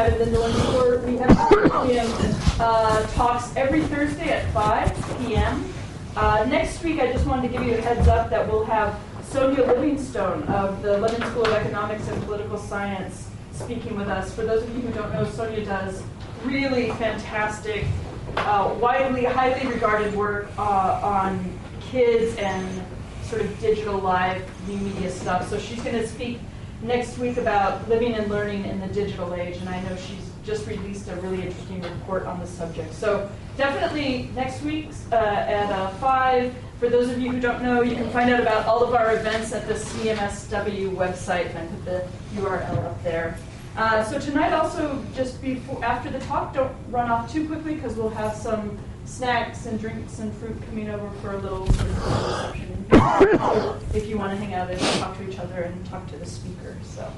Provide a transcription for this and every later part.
one we have uh, talks every Thursday at 5 p.m. Uh, next week, I just wanted to give you a heads up that we'll have Sonia Livingstone of the London School of Economics and Political Science speaking with us. For those of you who don't know, Sonia does really fantastic, uh, widely, highly regarded work uh, on kids and sort of digital live new media stuff. So she's going to speak next week about living and learning in the digital age, and I know she's just released a really interesting report on the subject. So definitely next week uh, at uh, 5. For those of you who don't know, you can find out about all of our events at the CMSW website, and I put the URL up there. Uh, so tonight also, just before after the talk, don't run off too quickly because we'll have some snacks and drinks and fruit coming over for a little sort of reception. if you want to hang out and talk to each other and talk to the speaker. So,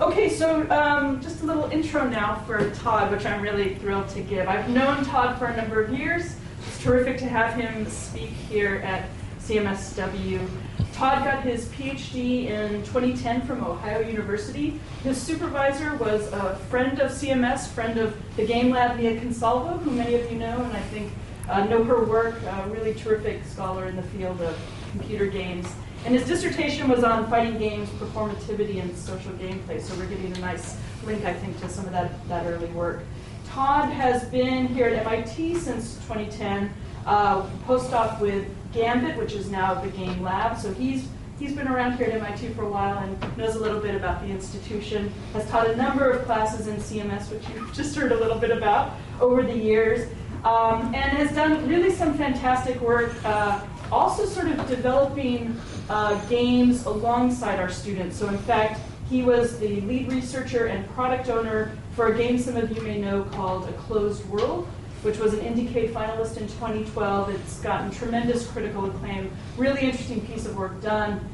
okay, so um, just a little intro now for Todd, which I'm really thrilled to give. I've known Todd for a number of years. It's terrific to have him speak here at CMSW. Todd got his PhD in 2010 from Ohio University. His supervisor was a friend of CMS, friend of the Game Lab, Mia Consalvo, who many of you know, and I think uh, know her work, a really terrific scholar in the field of computer games. And his dissertation was on fighting games, performativity, and social gameplay. So we're giving a nice link, I think, to some of that, that early work. Todd has been here at MIT since 2010, uh, postdoc with Gambit, which is now the Game Lab. So he's he's been around here at MIT for a while and knows a little bit about the institution. Has taught a number of classes in CMS, which you've just heard a little bit about over the years, um, and has done really some fantastic work. Uh, also, sort of developing uh, games alongside our students. So, in fact, he was the lead researcher and product owner for a game some of you may know called A Closed World, which was an IndieCade finalist in 2012. It's gotten tremendous critical acclaim. Really interesting piece of work done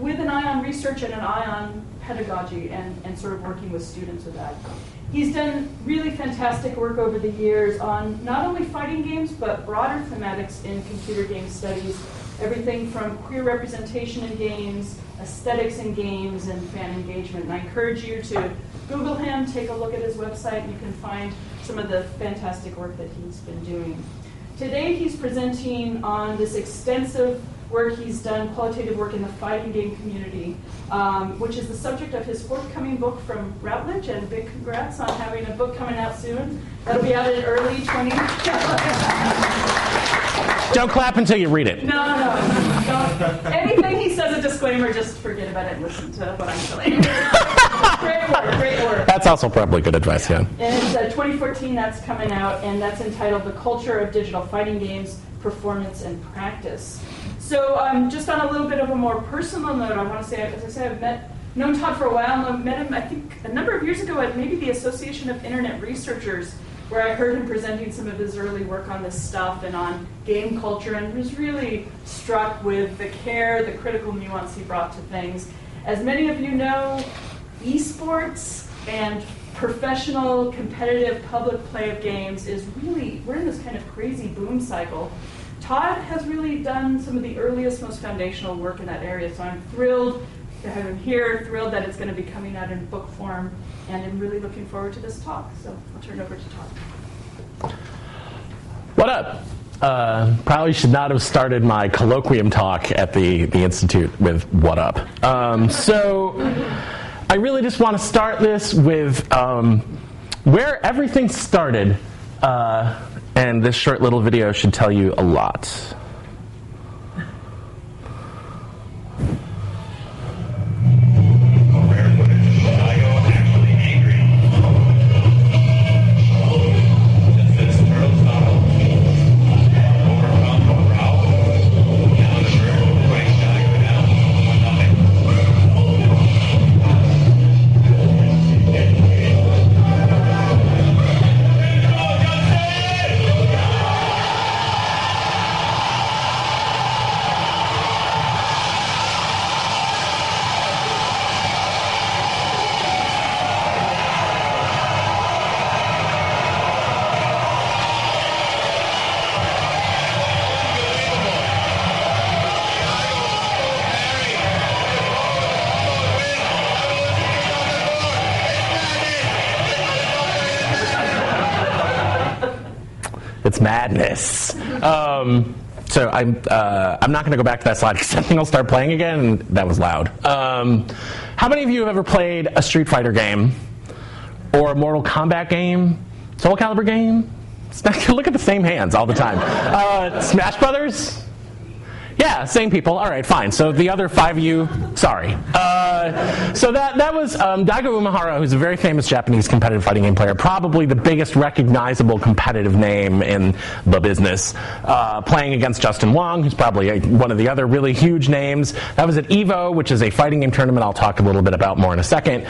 with an eye on research and an eye on pedagogy and, and sort of working with students with that. He's done really fantastic work over the years on not only fighting games, but broader thematics in computer game studies. Everything from queer representation in games, aesthetics in games, and fan engagement. And I encourage you to Google him, take a look at his website. You can find some of the fantastic work that he's been doing. Today, he's presenting on this extensive work he's done, qualitative work in the fighting game community, um, which is the subject of his forthcoming book from Routledge. And big congrats on having a book coming out soon. That'll be out in early 20. Don't clap until you read it. No, no, no. Anything he says a disclaimer, just forget about it and listen to what I'm saying. great work, great work. That's also probably good advice, yeah. And it's uh, 2014 that's coming out, and that's entitled The Culture of Digital Fighting Games Performance and Practice. So, um, just on a little bit of a more personal note, I want to say, as I said, I've met known Todd for a while, and I met him, I think, a number of years ago at maybe the Association of Internet Researchers where I heard him presenting some of his early work on this stuff and on game culture, and was really struck with the care, the critical nuance he brought to things. As many of you know, esports and professional, competitive, public play of games is really, we're in this kind of crazy boom cycle. Todd has really done some of the earliest, most foundational work in that area, so I'm thrilled to have him here, thrilled that it's going to be coming out in book form and I'm really looking forward to this talk. So I'll turn it over to Todd. What up? Uh, probably should not have started my colloquium talk at the, the Institute with what up. Um, so I really just want to start this with um, where everything started. Uh, and this short little video should tell you a lot. Madness. Um, so I'm uh, I'm not going to go back to that slide because I think I'll start playing again, and that was loud. Um, how many of you have ever played a Street Fighter game, or a Mortal Kombat game, Soul Calibur game? Look at the same hands all the time. Uh, Smash Brothers. Yeah, same people. All right, fine. So the other five of you, sorry. Uh, so that that was um, Daigo Umehara, who's a very famous Japanese competitive fighting game player, probably the biggest recognizable competitive name in the business, uh, playing against Justin Wong, who's probably a, one of the other really huge names. That was at Evo, which is a fighting game tournament I'll talk a little bit about more in a second.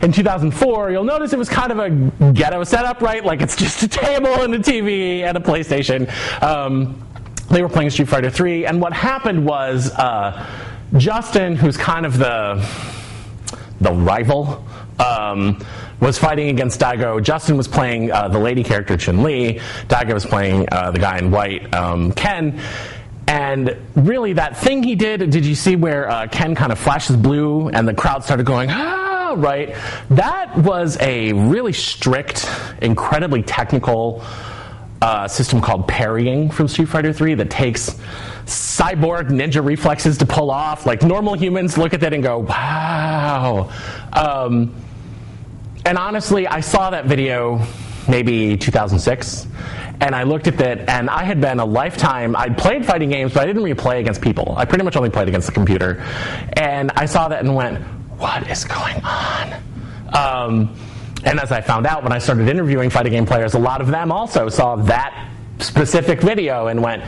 In 2004, you'll notice it was kind of a ghetto setup, right? Like it's just a table and a TV and a PlayStation. Um, they were playing Street Fighter 3, and what happened was uh, Justin, who's kind of the the rival, um, was fighting against Daigo. Justin was playing uh, the lady character Chun Li. Daigo was playing uh, the guy in white, um, Ken. And really, that thing he did, did you see where uh, Ken kind of flashes blue and the crowd started going, ah, right? That was a really strict, incredibly technical uh, system called parrying from Street Fighter 3 that takes cyborg ninja reflexes to pull off. Like normal humans look at that and go, wow. Um, and honestly, I saw that video maybe 2006 and I looked at that, and I had been a lifetime. I'd played fighting games, but I didn't really play against people. I pretty much only played against the computer. And I saw that and went, "What is going on?" Um, and as I found out when I started interviewing fighting game players, a lot of them also saw that specific video and went,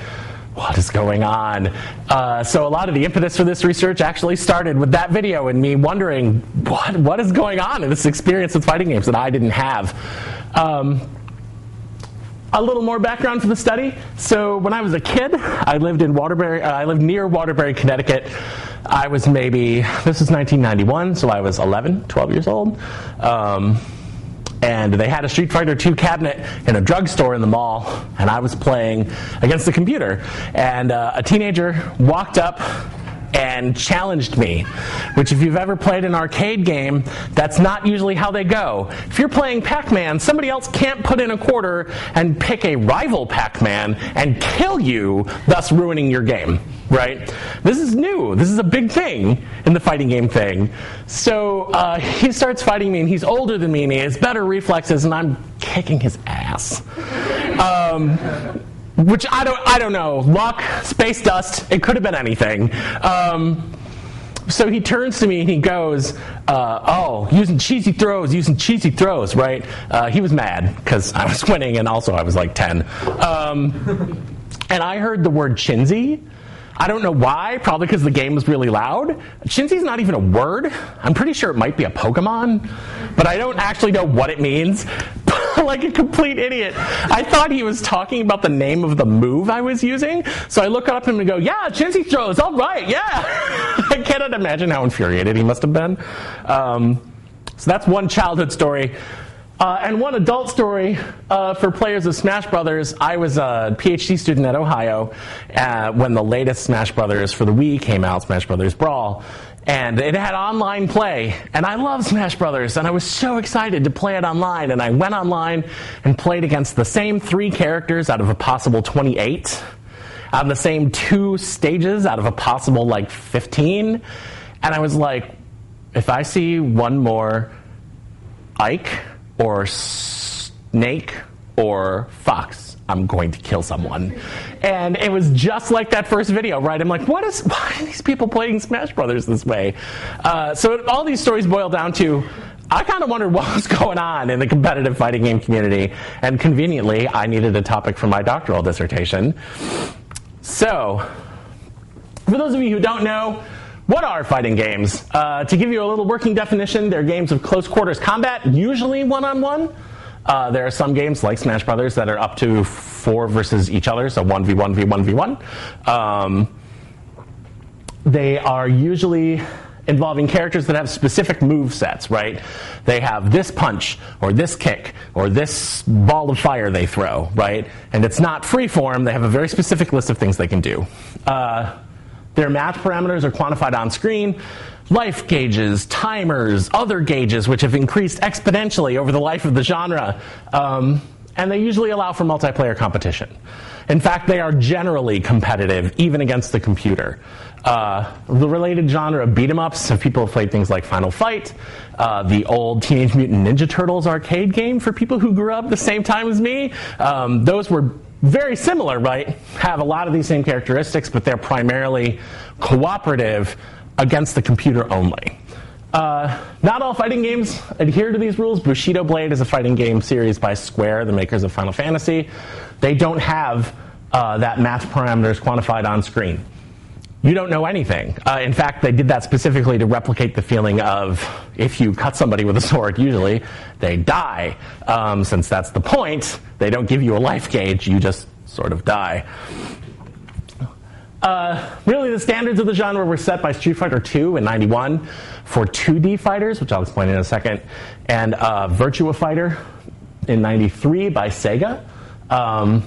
what is going on? Uh, so a lot of the impetus for this research actually started with that video and me wondering what what is going on in this experience with fighting games that I didn't have. Um, a little more background for the study. So when I was a kid, I lived in Waterbury. Uh, I lived near Waterbury, Connecticut. I was maybe this was 1991, so I was 11, 12 years old. Um, and they had a Street Fighter II cabinet in a drugstore in the mall, and I was playing against the computer. And uh, a teenager walked up and challenged me, which, if you've ever played an arcade game, that's not usually how they go. If you're playing Pac Man, somebody else can't put in a quarter and pick a rival Pac Man and kill you, thus ruining your game, right? This is new. This is a big thing in the fighting game thing. So uh, he starts fighting me, and he's older than me, and he has better reflexes, and I'm kicking his ass. Um, which I don't, I don't know. Luck, space dust, it could have been anything. Um, so he turns to me and he goes, uh, "Oh, using cheesy throws, using cheesy throws, right?" Uh, he was mad because I was winning, and also I was like ten. Um, and I heard the word "chinsy." I don't know why. Probably because the game was really loud. Chinsy's not even a word. I'm pretty sure it might be a Pokemon, but I don't actually know what it means. like a complete idiot. I thought he was talking about the name of the move I was using. So I look up at him and go, Yeah, Chinsey throws. All right, yeah. I cannot imagine how infuriated he must have been. Um, so that's one childhood story. Uh, and one adult story uh, for players of Smash Brothers. I was a PhD student at Ohio uh, when the latest Smash Brothers for the Wii came out, Smash Brothers Brawl. And it had online play. And I love Smash Brothers. And I was so excited to play it online. And I went online and played against the same three characters out of a possible 28, on the same two stages out of a possible like 15. And I was like, if I see one more Ike, or snake or fox. I'm going to kill someone. And it was just like that first video, right? I'm like, what is, why are these people playing Smash Brothers this way? Uh, so all these stories boil down to, I kind of wondered what was going on in the competitive fighting game community. And conveniently, I needed a topic for my doctoral dissertation. So, for those of you who don't know, what are fighting games? Uh, to give you a little working definition, they're games of close quarters combat, usually one on one. there are some games like Smash Brothers that are up to four versus each other, so 1v1, v1, v1. Um, they are usually involving characters that have specific move sets, right? They have this punch, or this kick, or this ball of fire they throw, right? And it's not free form, they have a very specific list of things they can do. Uh, their match parameters are quantified on screen. Life gauges, timers, other gauges, which have increased exponentially over the life of the genre. Um, and they usually allow for multiplayer competition. In fact, they are generally competitive, even against the computer. Uh, the related genre of beat 'em ups, so people have played things like Final Fight, uh, the old Teenage Mutant Ninja Turtles arcade game for people who grew up the same time as me. Um, those were very similar, right? Have a lot of these same characteristics, but they're primarily cooperative against the computer only. Uh, not all fighting games adhere to these rules. Bushido Blade is a fighting game series by Square, the makers of Final Fantasy. They don't have uh, that match parameters quantified on screen. You don't know anything. Uh, in fact, they did that specifically to replicate the feeling of if you cut somebody with a sword, usually they die. Um, since that's the point, they don't give you a life gauge, you just sort of die. Uh, really, the standards of the genre were set by Street Fighter II in 91 for 2D fighters, which I'll explain in a second, and uh, Virtua Fighter in 93 by Sega. Um,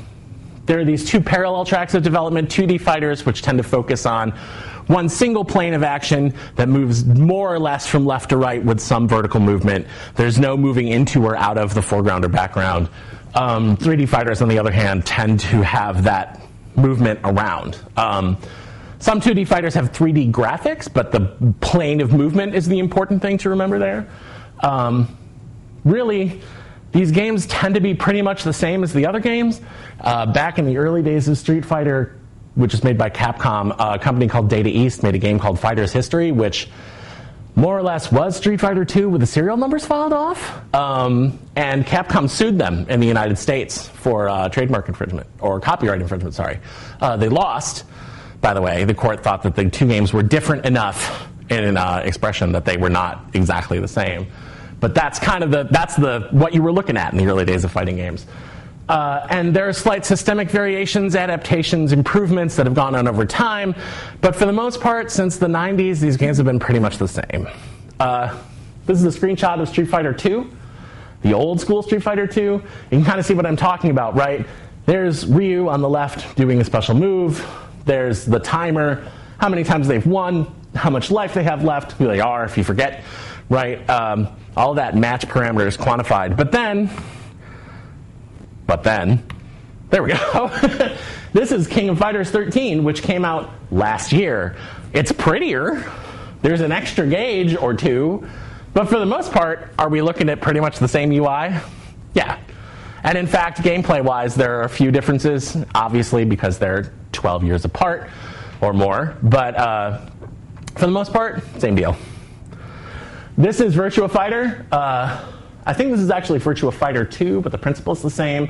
there are these two parallel tracks of development 2D fighters, which tend to focus on one single plane of action that moves more or less from left to right with some vertical movement. There's no moving into or out of the foreground or background. Um, 3D fighters, on the other hand, tend to have that movement around. Um, some 2D fighters have 3D graphics, but the plane of movement is the important thing to remember there. Um, really, these games tend to be pretty much the same as the other games. Uh, back in the early days of Street Fighter, which was made by Capcom, a company called Data East made a game called Fighter's History, which more or less was Street Fighter 2 with the serial numbers filed off. Um, and Capcom sued them in the United States for uh, trademark infringement, or copyright infringement, sorry. Uh, they lost, by the way. The court thought that the two games were different enough in uh, expression that they were not exactly the same. But that's kind of the, that's the, what you were looking at in the early days of fighting games. Uh, and there are slight systemic variations, adaptations, improvements that have gone on over time. But for the most part, since the 90s, these games have been pretty much the same. Uh, this is a screenshot of Street Fighter II, the old school Street Fighter II. You can kind of see what I'm talking about, right? There's Ryu on the left doing a special move. There's the timer, how many times they've won, how much life they have left, who they are if you forget, right? Um, all that match parameters quantified. But then but then, there we go. this is King of Fighters 13, which came out last year. It's prettier. There's an extra gauge or two. But for the most part, are we looking at pretty much the same UI? Yeah. And in fact, gameplay wise, there are a few differences, obviously, because they're 12 years apart or more. But uh, for the most part, same deal. This is Virtua Fighter. Uh, I think this is actually Virtua Fighter 2, but the principle is the same.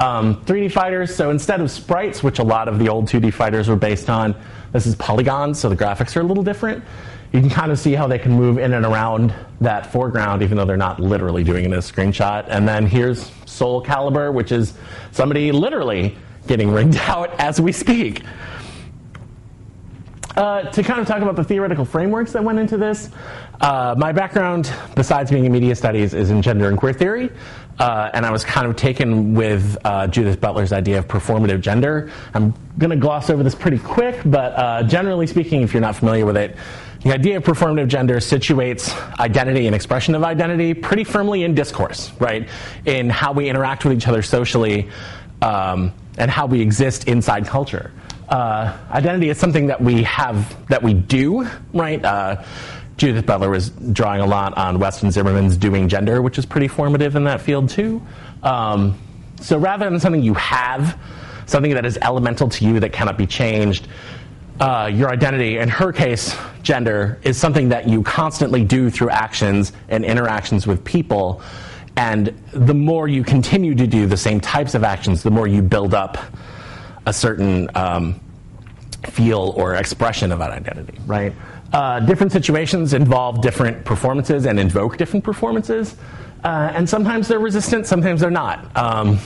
Um, 3D fighters, so instead of sprites, which a lot of the old 2D fighters were based on, this is polygons, so the graphics are a little different. You can kind of see how they can move in and around that foreground, even though they're not literally doing it in a screenshot. And then here's Soul Calibur, which is somebody literally getting ringed out as we speak. Uh, to kind of talk about the theoretical frameworks that went into this, uh, my background, besides being in media studies, is in gender and queer theory. Uh, and I was kind of taken with uh, Judith Butler's idea of performative gender. I'm going to gloss over this pretty quick, but uh, generally speaking, if you're not familiar with it, the idea of performative gender situates identity and expression of identity pretty firmly in discourse, right? In how we interact with each other socially um, and how we exist inside culture uh, identity is something that we have, that we do, right? Uh, Judith Butler was drawing a lot on West and Zimmerman's Doing Gender, which is pretty formative in that field too. Um, so rather than something you have, something that is elemental to you that cannot be changed, uh, your identity, in her case, gender, is something that you constantly do through actions and interactions with people. And the more you continue to do the same types of actions, the more you build up a certain um, feel or expression of that identity, right? Uh, different situations involve different performances and invoke different performances. Uh, and sometimes they're resistant, sometimes they're not. Um,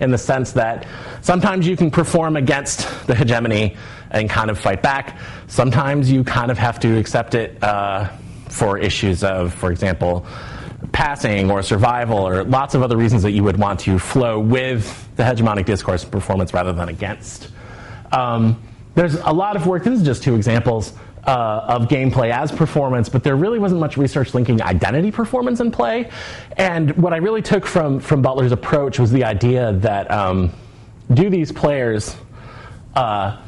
in the sense that sometimes you can perform against the hegemony and kind of fight back. Sometimes you kind of have to accept it uh, for issues of, for example, passing or survival or lots of other reasons that you would want to flow with the hegemonic discourse performance rather than against. Um, there's a lot of work, this is just two examples, uh, of gameplay as performance, but there really wasn't much research linking identity performance and play. And what I really took from, from Butler's approach was the idea that um, do these players uh,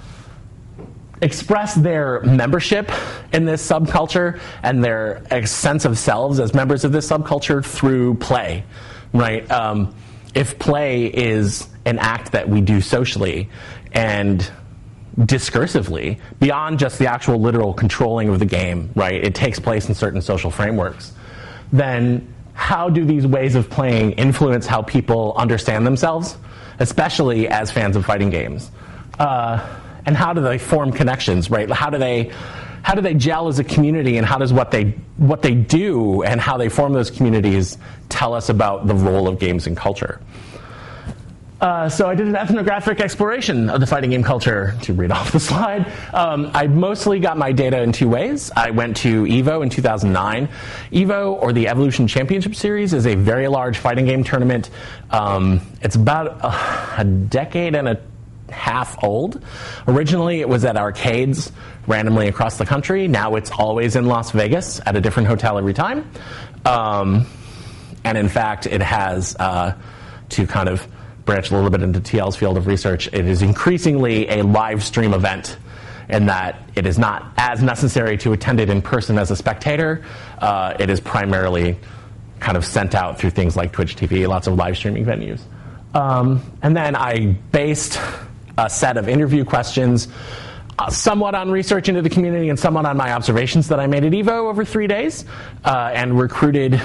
express their membership in this subculture and their sense of selves as members of this subculture through play, right? Um, if play is an act that we do socially and discursively beyond just the actual literal controlling of the game, right? It takes place in certain social frameworks. Then how do these ways of playing influence how people understand themselves, especially as fans of fighting games? Uh, and how do they form connections, right? How do they how do they gel as a community and how does what they what they do and how they form those communities tell us about the role of games in culture? Uh, so I did an ethnographic exploration of the fighting game culture. To read off the slide, um, I mostly got my data in two ways. I went to Evo in 2009. Evo, or the Evolution Championship Series, is a very large fighting game tournament. Um, it's about a, a decade and a half old. Originally, it was at arcades randomly across the country. Now it's always in Las Vegas at a different hotel every time. Um, and in fact, it has uh, to kind of branch a little bit into TL's field of research, it is increasingly a live stream event in that it is not as necessary to attend it in person as a spectator. Uh, it is primarily kind of sent out through things like Twitch TV, lots of live streaming venues. Um, and then I based a set of interview questions. Uh, somewhat on research into the community and somewhat on my observations that I made at Evo over three days, uh, and recruited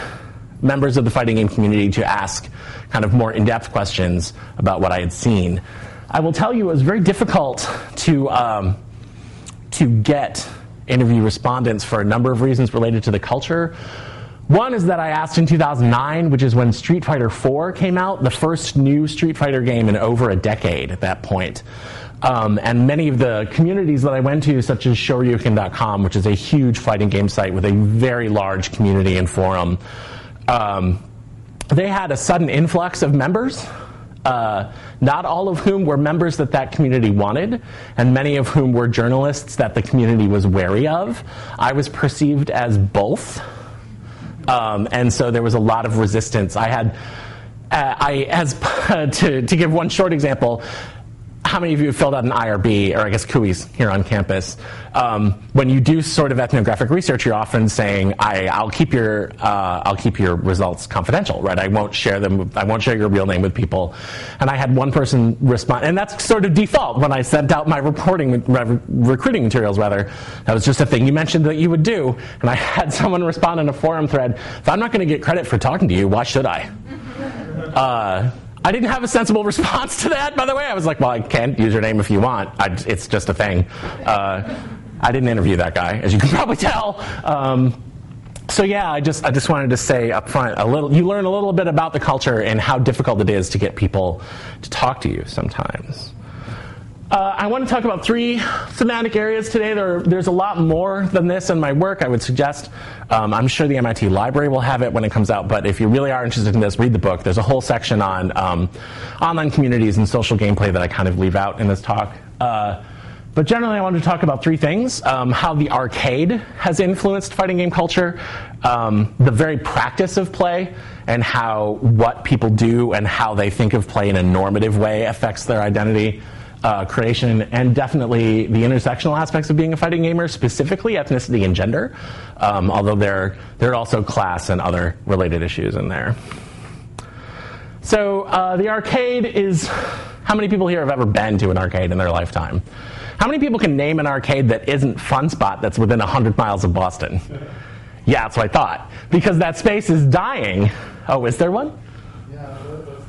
members of the fighting game community to ask kind of more in depth questions about what I had seen. I will tell you, it was very difficult to, um, to get interview respondents for a number of reasons related to the culture. One is that I asked in 2009, which is when Street Fighter IV came out, the first new Street Fighter game in over a decade at that point. Um, and many of the communities that I went to, such as Shoryuken.com, which is a huge fighting game site with a very large community and forum, um, they had a sudden influx of members. Uh, not all of whom were members that that community wanted, and many of whom were journalists that the community was wary of. I was perceived as both, um, and so there was a lot of resistance. I had, uh, I as to to give one short example, how many of you have filled out an IRB, or I guess COUHES here on campus? Um, when you do sort of ethnographic research, you're often saying, I, will keep your, uh, I'll keep your results confidential, right? I won't share them, I won't share your real name with people. And I had one person respond, and that's sort of default when I sent out my reporting, re- recruiting materials, rather. That was just a thing you mentioned that you would do. And I had someone respond in a forum thread, if I'm not going to get credit for talking to you, why should I? Uh, I didn't have a sensible response to that, by the way. I was like, well, I can't use your name if you want. I, it's just a thing. Uh, I didn't interview that guy, as you can probably tell. Um, so yeah, I just I just wanted to say up front a little. You learn a little bit about the culture and how difficult it is to get people to talk to you sometimes. Uh, I want to talk about three thematic areas today. There, there's a lot more than this in my work. I would suggest, um, I'm sure the MIT library will have it when it comes out, but if you really are interested in this, read the book. There's a whole section on um, online communities and social gameplay that I kind of leave out in this talk. Uh, but generally, I wanted to talk about three things um, how the arcade has influenced fighting game culture, um, the very practice of play, and how what people do and how they think of play in a normative way affects their identity uh, creation, and definitely the intersectional aspects of being a fighting gamer, specifically ethnicity and gender, um, although there, there are also class and other related issues in there. So, uh, the arcade is how many people here have ever been to an arcade in their lifetime? How many people can name an arcade that isn't Fun Spot that's within 100 miles of Boston? Yeah, that's what I thought. Because that space is dying. Oh, is there one? Yeah, that's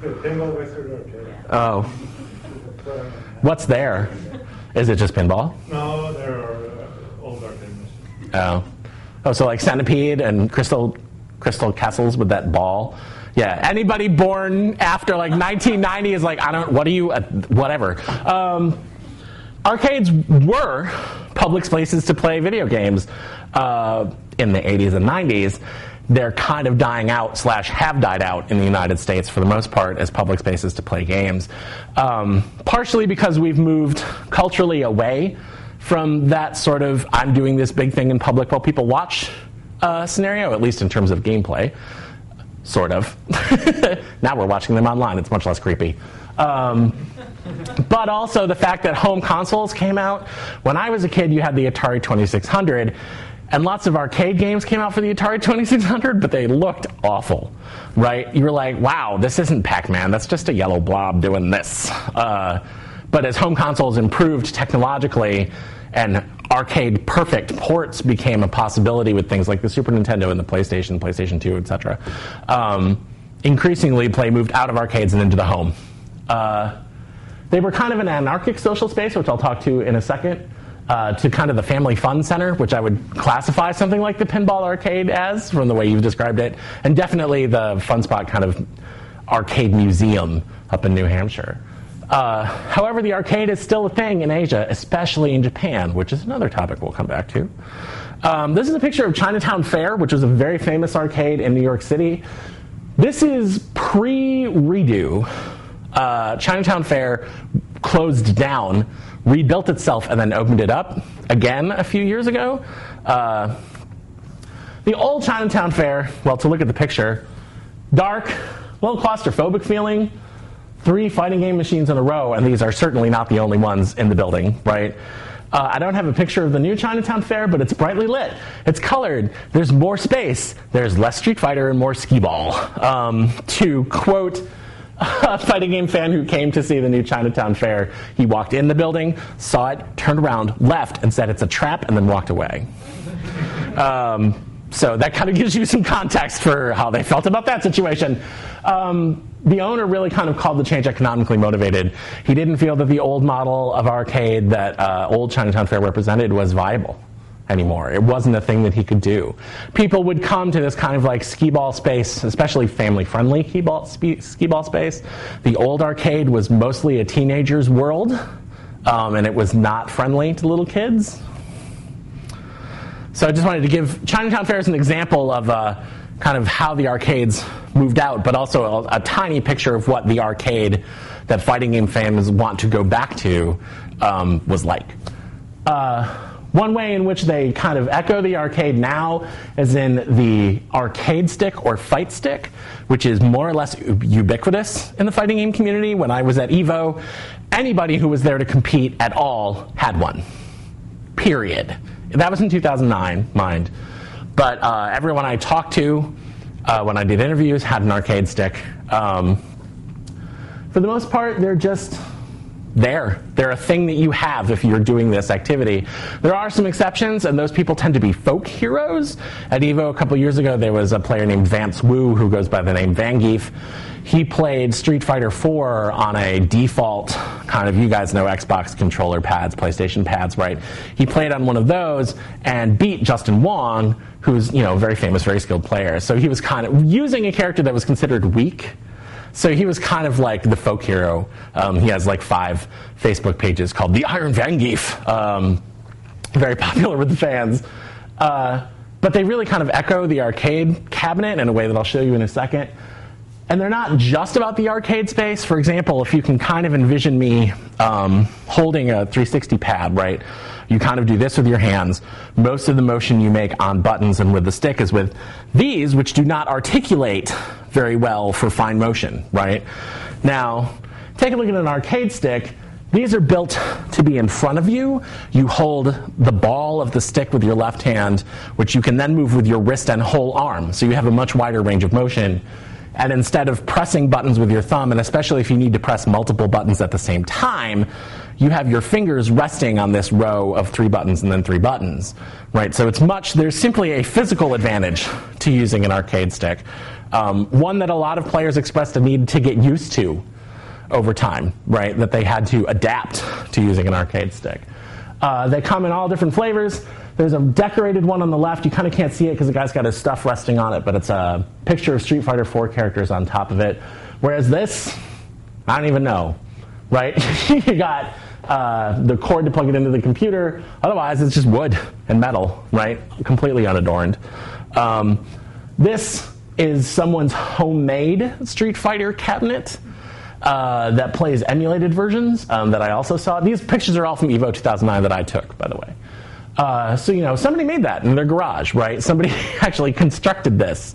pinball arcade. Oh. What's there? Is it just pinball? No, there are uh, old arcade machines. Oh. Oh, so like Centipede and Crystal Crystal Castles with that ball. Yeah, anybody born after like 1990 is like, I don't, what are you, uh, whatever. Um, arcades were public spaces to play video games uh, in the 80s and 90s they're kind of dying out slash have died out in the United States for the most part as public spaces to play games. Um, partially because we've moved culturally away from that sort of I'm doing this big thing in public while people watch uh, scenario, at least in terms of gameplay. Sort of. now we're watching them online. It's much less creepy. Um, but also the fact that home consoles came out. When I was a kid, you had the Atari 2600, and lots of arcade games came out for the Atari 2600, but they looked awful, right? You were like, wow, this isn't Pac Man, that's just a yellow blob doing this. Uh, but as home consoles improved technologically and arcade perfect ports became a possibility with things like the Super Nintendo and the PlayStation, PlayStation 2, etc., um, increasingly play moved out of arcades and into the home. Uh, they were kind of an anarchic social space, which I'll talk to in a second uh, to kind of the family fun center, which I would classify something like the pinball arcade as, from the way you've described it, and definitely the fun spot kind of arcade museum up in New Hampshire. Uh, however, the arcade is still a thing in Asia, especially in Japan, which is another topic we'll come back to. Um, this is a picture of Chinatown Fair, which was a very famous arcade in New York City. This is pre redo. Uh, Chinatown Fair closed down rebuilt itself and then opened it up again a few years ago. Uh, the old Chinatown Fair, well, to look at the picture, dark, little claustrophobic feeling, three fighting game machines in a row, and these are certainly not the only ones in the building, right? Uh, I don't have a picture of the new Chinatown Fair, but it's brightly lit. It's colored. There's more space. There's less Street Fighter and more Skee Ball. Um, to quote a fighting game fan who came to see the new Chinatown Fair. He walked in the building, saw it, turned around, left, and said it's a trap, and then walked away. Um, so that kind of gives you some context for how they felt about that situation. Um, the owner really kind of called the change economically motivated. He didn't feel that the old model of arcade that uh, old Chinatown Fair represented was viable anymore. It wasn't a thing that he could do. People would come to this kind of like skee ball space, especially family friendly skee ball, space. The old arcade was mostly a teenager's world, um, and it was not friendly to little kids. So I just wanted to give Chinatown Fair as an example of uh, kind of how the arcades moved out, but also a, a, tiny picture of what the arcade that fighting game fans want to go back to um, was like. Uh, one way in which they kind of echo the arcade now is in the arcade stick or fight stick, which is more or less ubiquitous in the fighting game community. When I was at EVO, anybody who was there to compete at all had one. Period. That was in 2009, mind. But uh, everyone I talked to uh, when I did interviews had an arcade stick. Um, for the most part, they're just there. They're a thing that you have if you're doing this activity. There are some exceptions, and those people tend to be folk heroes. At EVO a couple years ago, there was a player named Vance Wu who goes by the name Vangief. He played Street Fighter 4 on a default kind of, you guys know Xbox controller pads, PlayStation pads, right? He played on one of those and beat Justin Wong, who's, you know, a very famous, very skilled player. So he was kind of using a character that was considered weak so he was kind of like the folk hero. Um, he has like five Facebook pages called the Iron Vangief. Um, very popular with the fans. Uh, but they really kind of echo the arcade cabinet in a way that I'll show you in a second. And they're not just about the arcade space. For example, if you can kind of envision me um, holding a 360 pad, right? You kind of do this with your hands. Most of the motion you make on buttons and with the stick is with these, which do not articulate very well for fine motion, right? Now, take a look at an arcade stick. These are built to be in front of you. You hold the ball of the stick with your left hand, which you can then move with your wrist and whole arm. So you have a much wider range of motion. And instead of pressing buttons with your thumb, and especially if you need to press multiple buttons at the same time, you have your fingers resting on this row of three buttons and then three buttons, right? So it's much, there's simply a physical advantage to using an arcade stick um, one that a lot of players expressed a need to get used to over time, right? That they had to adapt to using an arcade stick. Uh, they come in all different flavors. There's a decorated one on the left. You kind of can't see it because the guy's got his stuff resting on it, but it's a picture of Street Fighter 4 characters on top of it. Whereas this, I don't even know, right? you got uh, the cord to plug it into the computer. Otherwise, it's just wood and metal, right? Completely unadorned. Um, this is someone's homemade Street Fighter cabinet. uh, that plays emulated versions um, that I also saw. These pictures are all from Evo 2009 that I took, by the way. Uh, so, you know, somebody made that in their garage, right? Somebody actually constructed this.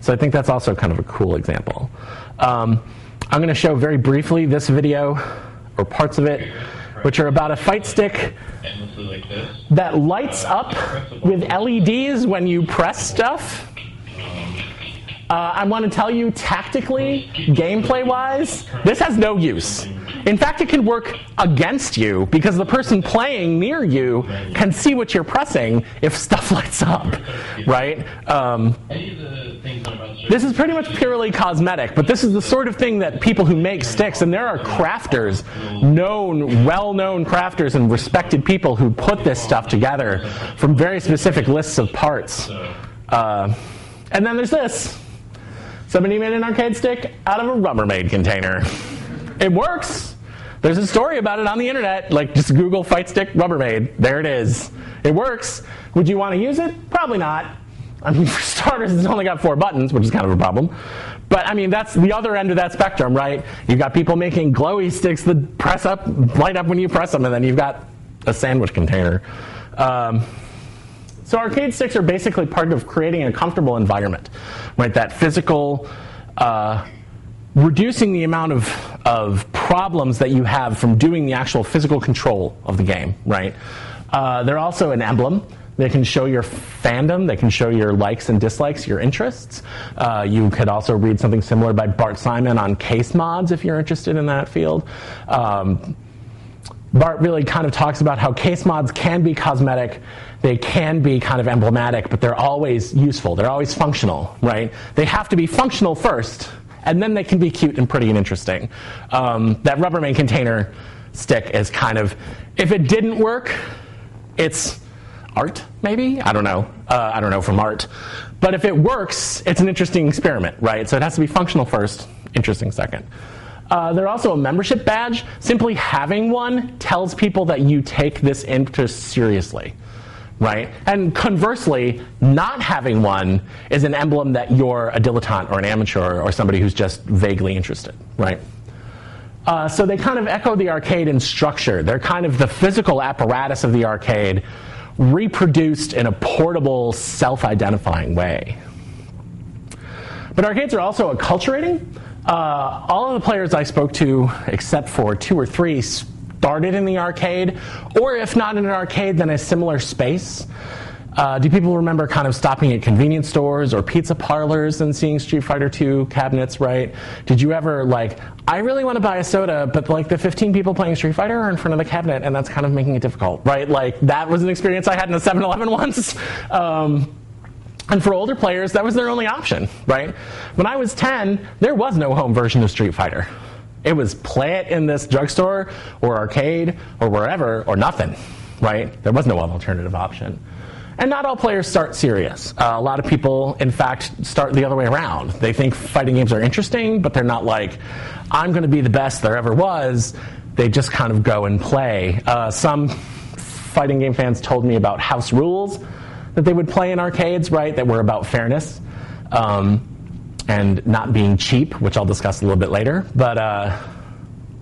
So I think that's also kind of a cool example. Um, I'm going to show very briefly this video, or parts of it, which are about a fight stick that lights up with LEDs when you press stuff. Uh, I want to tell you, tactically, gameplay wise, this has no use. In fact, it can work against you because the person playing near you can see what you're pressing if stuff lights up, right? Um, this is pretty much purely cosmetic, but this is the sort of thing that people who make sticks, and there are crafters, known, well known crafters, and respected people who put this stuff together from very specific lists of parts. Uh, and then there's this. Somebody made an arcade stick out of a Rubbermaid container. It works. There's a story about it on the internet. Like, just Google Fight Stick Rubbermaid. There it is. It works. Would you want to use it? Probably not. I mean, for starters, it's only got four buttons, which is kind of a problem. But I mean, that's the other end of that spectrum, right? You've got people making glowy sticks that press up, light up when you press them, and then you've got a sandwich container. Um, so arcade sticks are basically part of creating a comfortable environment, right? That physical, uh, reducing the amount of, of problems that you have from doing the actual physical control of the game, right? Uh, they're also an emblem. They can show your fandom. They can show your likes and dislikes, your interests. Uh, you could also read something similar by Bart Simon on case mods if you're interested in that field. Um, Bart really kind of talks about how case mods can be cosmetic, they can be kind of emblematic, but they're always useful. They're always functional, right? They have to be functional first, and then they can be cute and pretty and interesting. Um, that Rubbermaid container stick is kind of, if it didn't work, it's art, maybe? I don't know. Uh, I don't know from art. But if it works, it's an interesting experiment, right? So it has to be functional first, interesting second. Uh, they're also a membership badge. Simply having one tells people that you take this interest seriously, right? And conversely, not having one is an emblem that you're a dilettante or an amateur or somebody who's just vaguely interested, right? Uh, so they kind of echo the arcade in structure. They're kind of the physical apparatus of the arcade reproduced in a portable, self identifying way. But arcades are also acculturating. Uh, all of the players I spoke to, except for two or three, started in the arcade, or if not in an arcade, then a similar space. Uh, do people remember kind of stopping at convenience stores or pizza parlors and seeing Street Fighter II cabinets, right? Did you ever, like, I really want to buy a soda, but like the 15 people playing Street Fighter are in front of the cabinet, and that's kind of making it difficult, right? Like, that was an experience I had in a 7 Eleven once. Um, and for older players, that was their only option, right? When I was 10, there was no home version of Street Fighter. It was play it in this drugstore or arcade or wherever or nothing, right? There was no alternative option. And not all players start serious. Uh, a lot of people, in fact, start the other way around. They think fighting games are interesting, but they're not like, I'm going to be the best there ever was. They just kind of go and play. Uh, some fighting game fans told me about house rules that they would play in arcades, right, that were about fairness um, and not being cheap, which I'll discuss a little bit later. But uh,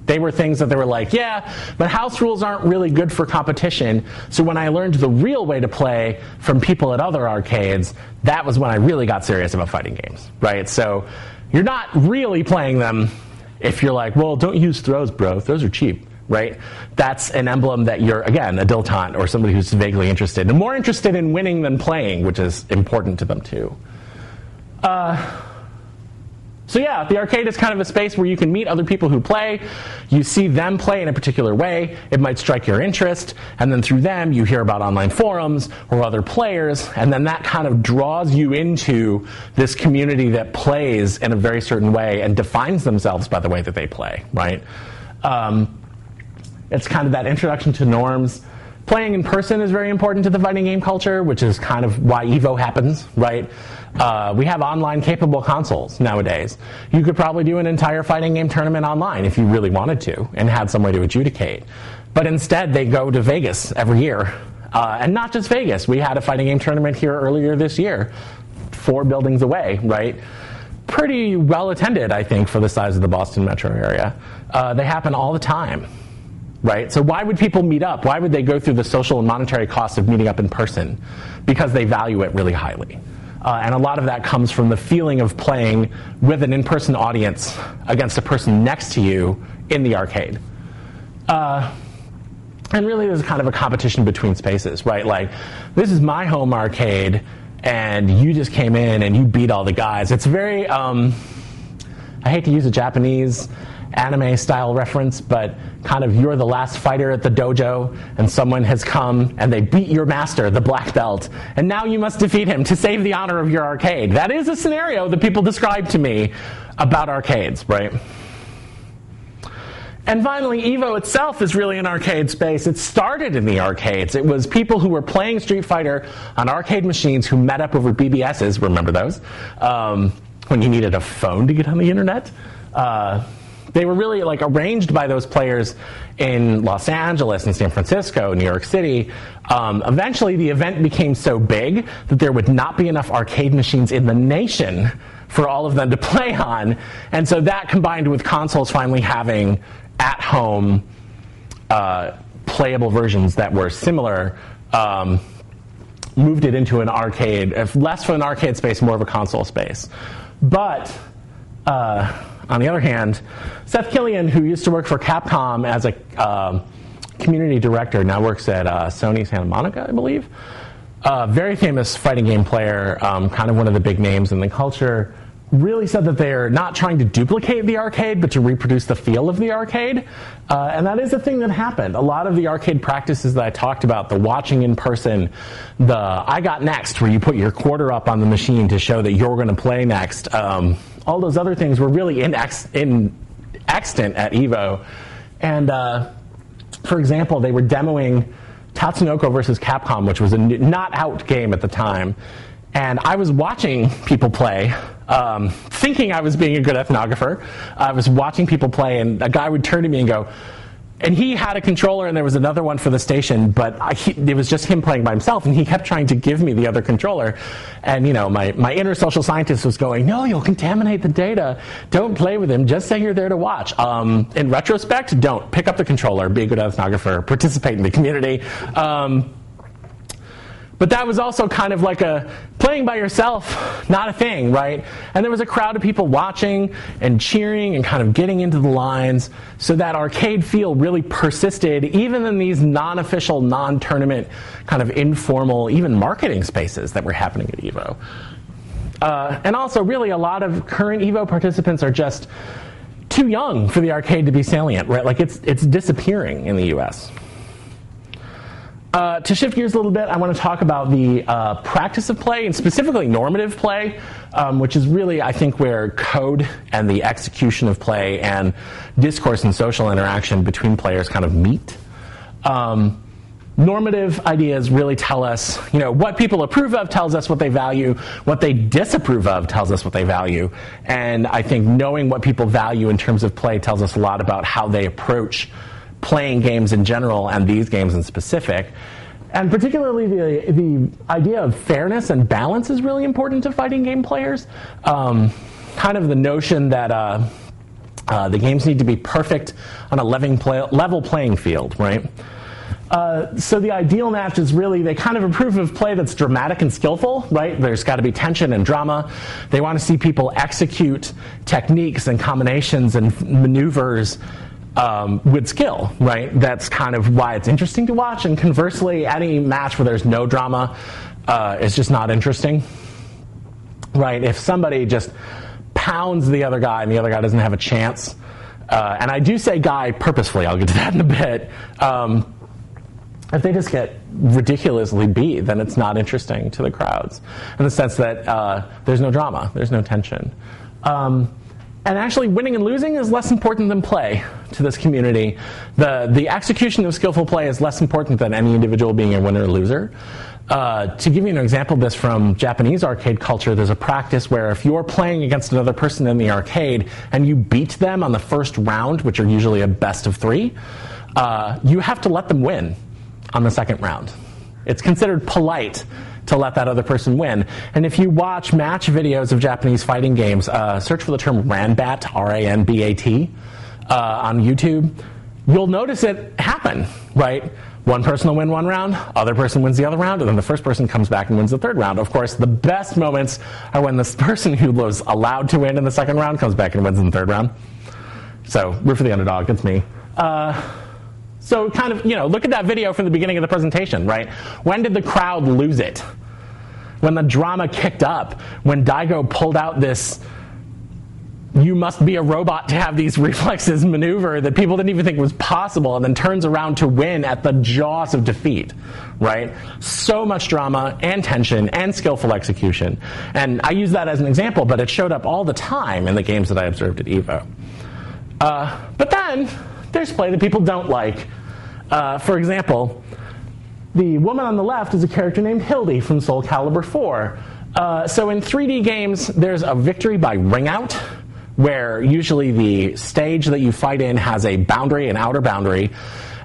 they were things that they were like, yeah, but house rules aren't really good for competition. So when I learned the real way to play from people at other arcades, that was when I really got serious about fighting games, right? So you're not really playing them if you're like, well, don't use throws, bro. Throws are cheap right? That's an emblem that you're, again, a dilettante or somebody who's vaguely interested, and more interested in winning than playing, which is important to them too. Uh, so yeah, the arcade is kind of a space where you can meet other people who play. You see them play in a particular way. It might strike your interest, and then through them you hear about online forums or other players, and then that kind of draws you into this community that plays in a very certain way and defines themselves by the way that they play, right? Um, it's kind of that introduction to norms. Playing in person is very important to the fighting game culture, which is kind of why Evo happens, right? Uh, we have online capable consoles nowadays. You could probably do an entire fighting game tournament online if you really wanted to and had some way to adjudicate. But instead, they go to Vegas every year. Uh, and not just Vegas. We had a fighting game tournament here earlier this year, four buildings away, right? pretty well attended, I think, for the size of the Boston metro area. Uh, they happen all the time, right? So why would people meet up? Why would they go through the social and monetary costs of meeting up in person? Because they value it really highly. Uh, and a lot of that comes from the feeling of playing with an in person audience against a person next to you in the arcade. Uh, and really, there's kind of a competition between spaces, right? Like, this is my home arcade, and you just came in and you beat all the guys. It's very, um, I hate to use a Japanese anime style reference, but kind of you're the last fighter at the dojo, and someone has come and they beat your master, the black belt, and now you must defeat him to save the honor of your arcade. That is a scenario that people describe to me about arcades, right? And finally, Evo itself is really an arcade space. It started in the arcades. It was people who were playing Street Fighter on arcade machines who met up over BBSs, remember those? Um, when you needed a phone to get on the internet. Uh, they were really like arranged by those players in Los Angeles and San Francisco, New York City. Um, eventually, the event became so big that there would not be enough arcade machines in the nation for all of them to play on. And so that combined with consoles finally having at home uh, playable versions that were similar. Um, moved it into an arcade, less for an arcade space, more of a console space. But uh, on the other hand, Seth Killian, who used to work for Capcom as a uh, community director, now works at uh, Sony Santa Monica, I believe. Uh, very famous fighting game player, um, kind of one of the big names in the culture really said that they're not trying to duplicate the arcade, but to reproduce the feel of the arcade. Uh, and that is a thing that happened. A lot of the arcade practices that I talked about, the watching in person, the I got next, where you put your quarter up on the machine to show that you're going to play next, um, all those other things were really in, in extant at Evo. And uh, for example, they were demoing Tatsunoko versus Capcom, which was a not out game at the time. And I was watching people play, um, thinking I was being a good ethnographer. I was watching people play, and a guy would turn to me and go, and he had a controller and there was another one for the station but I, he, it was just him playing by himself and he kept trying to give me the other controller. And you know my, my inner social scientist was going no you'll contaminate the data. Don't play with him. Just say you're there to watch. Um, in retrospect don't. Pick up the controller. Be a good ethnographer. Participate in the community. Um, but that was also kind of like a playing by yourself, not a thing, right? And there was a crowd of people watching and cheering and kind of getting into the lines. So that arcade feel really persisted, even in these non official, non tournament, kind of informal, even marketing spaces that were happening at EVO. Uh, and also, really, a lot of current EVO participants are just too young for the arcade to be salient, right? Like it's, it's disappearing in the US. Uh, to shift gears a little bit, I want to talk about the uh, practice of play and specifically normative play, um, which is really, I think, where code and the execution of play and discourse and social interaction between players kind of meet. Um, normative ideas really tell us, you know, what people approve of tells us what they value, what they disapprove of tells us what they value. And I think knowing what people value in terms of play tells us a lot about how they approach playing games in general and these games in specific. And particularly the, the idea of fairness and balance is really important to fighting game players. Um, kind of the notion that uh, uh, the games need to be perfect on a play, level playing field, right? Uh, so the ideal match is really they kind of approve of play that's dramatic and skillful, right? There's got to be tension and drama. They want to see people execute techniques and combinations and maneuvers um, with skill, right? That's kind of why it's interesting to watch. And conversely, any match where there's no drama uh, is just not interesting, right? If somebody just pounds the other guy and the other guy doesn't have a chance, uh, and I do say guy purposefully, I'll get to that in a bit. Um, if they just get ridiculously beat, then it's not interesting to the crowds in the sense that uh, there's no drama, there's no tension. Um, and actually, winning and losing is less important than play to this community. The, the execution of skillful play is less important than any individual being a winner or loser. Uh, to give you an example of this from Japanese arcade culture, there's a practice where if you're playing against another person in the arcade and you beat them on the first round, which are usually a best of three, uh, you have to let them win on the second round. It's considered polite to let that other person win. And if you watch match videos of Japanese fighting games, uh, search for the term Ranbat, R A N B A T, uh, on YouTube, you'll notice it happen, right? One person will win one round, other person wins the other round, and then the first person comes back and wins the third round. Of course, the best moments are when this person who was allowed to win in the second round comes back and wins in the third round. So, root for the underdog, it's me. Uh, so, kind of, you know, look at that video from the beginning of the presentation, right? When did the crowd lose it? When the drama kicked up, when Daigo pulled out this you must be a robot to have these reflexes maneuver that people didn't even think was possible and then turns around to win at the jaws of defeat right? So much drama and tension and skillful execution. And i use that as an example but it showed up all the time in the games that i observed at evo. Uh, but then there's play that people don't like. Uh, for example the woman on the left is a character named Hilde from soul calibur 4 uh, so in 3d games there's a victory by ring out where usually the stage that you fight in has a boundary, an outer boundary,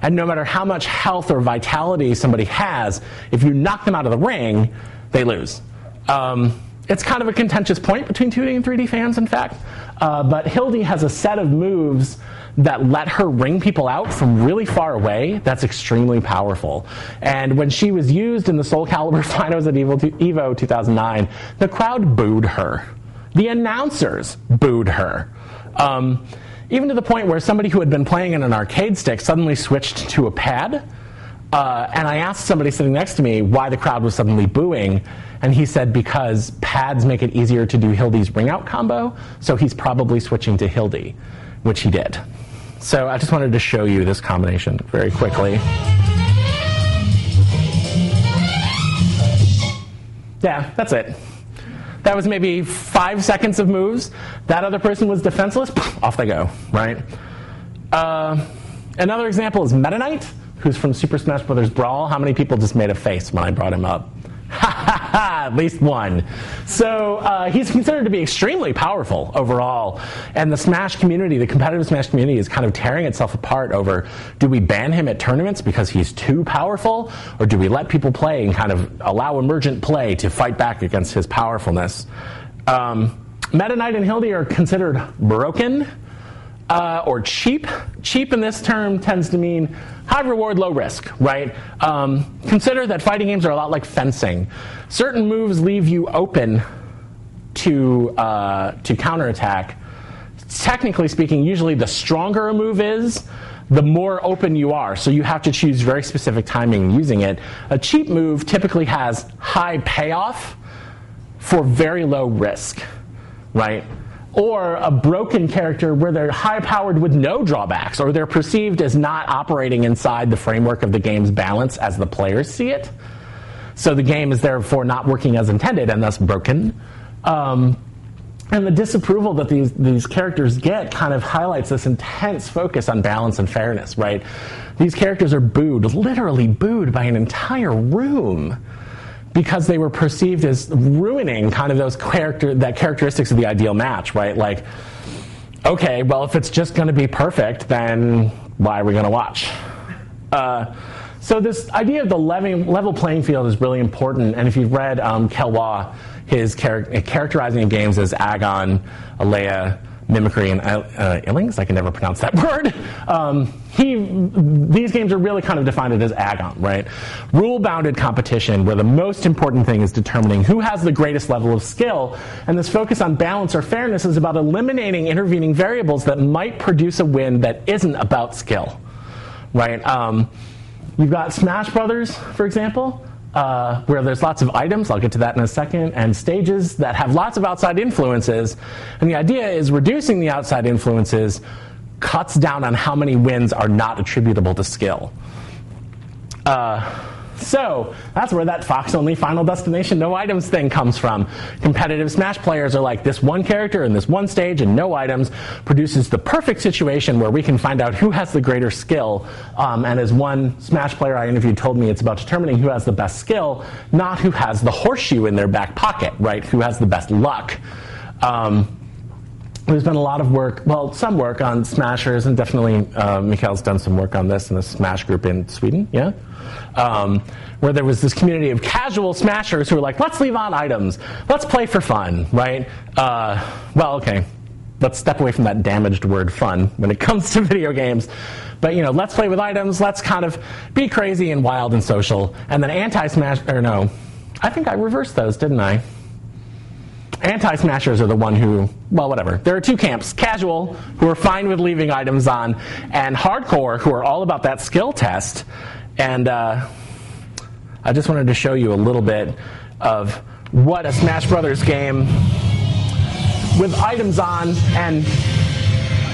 and no matter how much health or vitality somebody has, if you knock them out of the ring, they lose. Um, it's kind of a contentious point between 2D and 3D fans, in fact. Uh, but Hilde has a set of moves that let her ring people out from really far away. That's extremely powerful. And when she was used in the Soul Calibur finals at Evo, Evo 2009, the crowd booed her. The announcers booed her. Um, even to the point where somebody who had been playing in an arcade stick suddenly switched to a pad. Uh, and I asked somebody sitting next to me why the crowd was suddenly booing. And he said because pads make it easier to do Hilde's ring out combo, so he's probably switching to Hilde, which he did. So I just wanted to show you this combination very quickly. Yeah, that's it. That was maybe five seconds of moves. That other person was defenseless. Off they go, right? Uh, another example is Meta Knight, who's from Super Smash Bros. Brawl. How many people just made a face when I brought him up? at least one. So uh, he's considered to be extremely powerful overall. And the Smash community, the competitive Smash community, is kind of tearing itself apart over do we ban him at tournaments because he's too powerful, or do we let people play and kind of allow emergent play to fight back against his powerfulness? Um, Meta Knight and Hilde are considered broken uh, or cheap. Cheap in this term tends to mean high reward, low risk, right? Um, consider that fighting games are a lot like fencing. Certain moves leave you open to uh, to counterattack. Technically speaking, usually the stronger a move is, the more open you are. So you have to choose very specific timing using it. A cheap move typically has high payoff for very low risk, right? Or a broken character where they're high powered with no drawbacks, or they're perceived as not operating inside the framework of the game's balance as the players see it. So the game is therefore not working as intended and thus broken. Um, and the disapproval that these, these characters get kind of highlights this intense focus on balance and fairness, right? These characters are booed, literally booed by an entire room because they were perceived as ruining kind of those character that characteristics of the ideal match, right? Like, okay, well, if it's just going to be perfect, then why are we going to watch? Uh, so this idea of the level playing field is really important. And if you've read um, Caillois, his char- characterizing games as Agon, Alea, mimicry and uh, Illings. I can never pronounce that word. Um, he, these games are really kind of defined as agon, right? Rule-bounded competition, where the most important thing is determining who has the greatest level of skill, and this focus on balance or fairness is about eliminating intervening variables that might produce a win that isn't about skill, right? Um, you've got Smash Brothers, for example uh, where there's lots of items, I'll get to that in a second, and stages that have lots of outside influences. And the idea is reducing the outside influences cuts down on how many wins are not attributable to skill. Uh, so that's where that Fox only Final Destination no items thing comes from. Competitive Smash players are like this one character in this one stage and no items produces the perfect situation where we can find out who has the greater skill. Um, and as one Smash player I interviewed told me, it's about determining who has the best skill, not who has the horseshoe in their back pocket, right? Who has the best luck. Um, there's been a lot of work, well, some work on Smashers, and definitely uh, Mikael's done some work on this in the Smash group in Sweden, yeah? Um, where there was this community of casual Smashers who were like, let's leave on items, let's play for fun, right? Uh, well, okay, let's step away from that damaged word fun when it comes to video games. But you know, let's play with items, let's kind of be crazy and wild and social. And then anti-smash, or no, I think I reversed those, didn't I? Anti-smashers are the one who, well, whatever. There are two camps: casual, who are fine with leaving items on, and hardcore, who are all about that skill test. And uh, I just wanted to show you a little bit of what a Smash Brothers game with items on and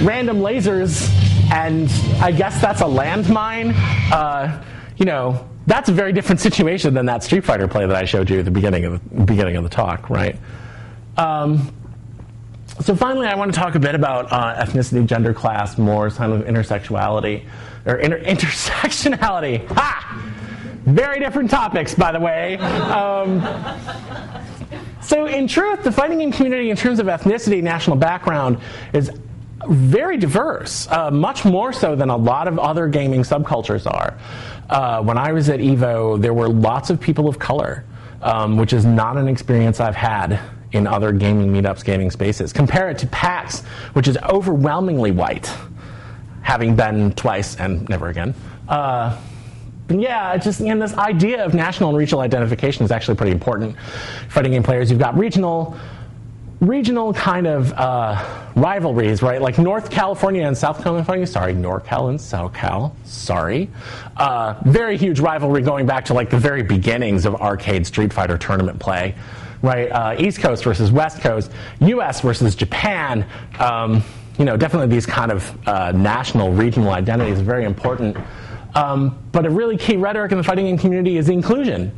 random lasers, and I guess that's a landmine. Uh, you know, that's a very different situation than that Street Fighter play that I showed you at the beginning of the beginning of the talk, right? Um, so finally, I want to talk a bit about uh, ethnicity, gender, class, more kind of intersexuality or inter- intersectionality. Ha! Very different topics, by the way. Um, so, in truth, the fighting game community, in terms of ethnicity, national background, is very diverse, uh, much more so than a lot of other gaming subcultures are. Uh, when I was at Evo, there were lots of people of color, um, which is not an experience I've had in other gaming meetups, gaming spaces. Compare it to PAX, which is overwhelmingly white, having been twice and never again. Uh, yeah, just and this idea of national and regional identification is actually pretty important. Fighting game players, you've got regional, regional kind of uh, rivalries, right? Like North California and South California. Sorry, NorCal and SoCal. Sorry, uh, very huge rivalry going back to like the very beginnings of arcade Street Fighter tournament play right? Uh, East Coast versus West Coast, U.S. versus Japan. Um, you know, definitely these kind of uh, national, regional identities are very important. Um, but a really key rhetoric in the fighting game community is inclusion,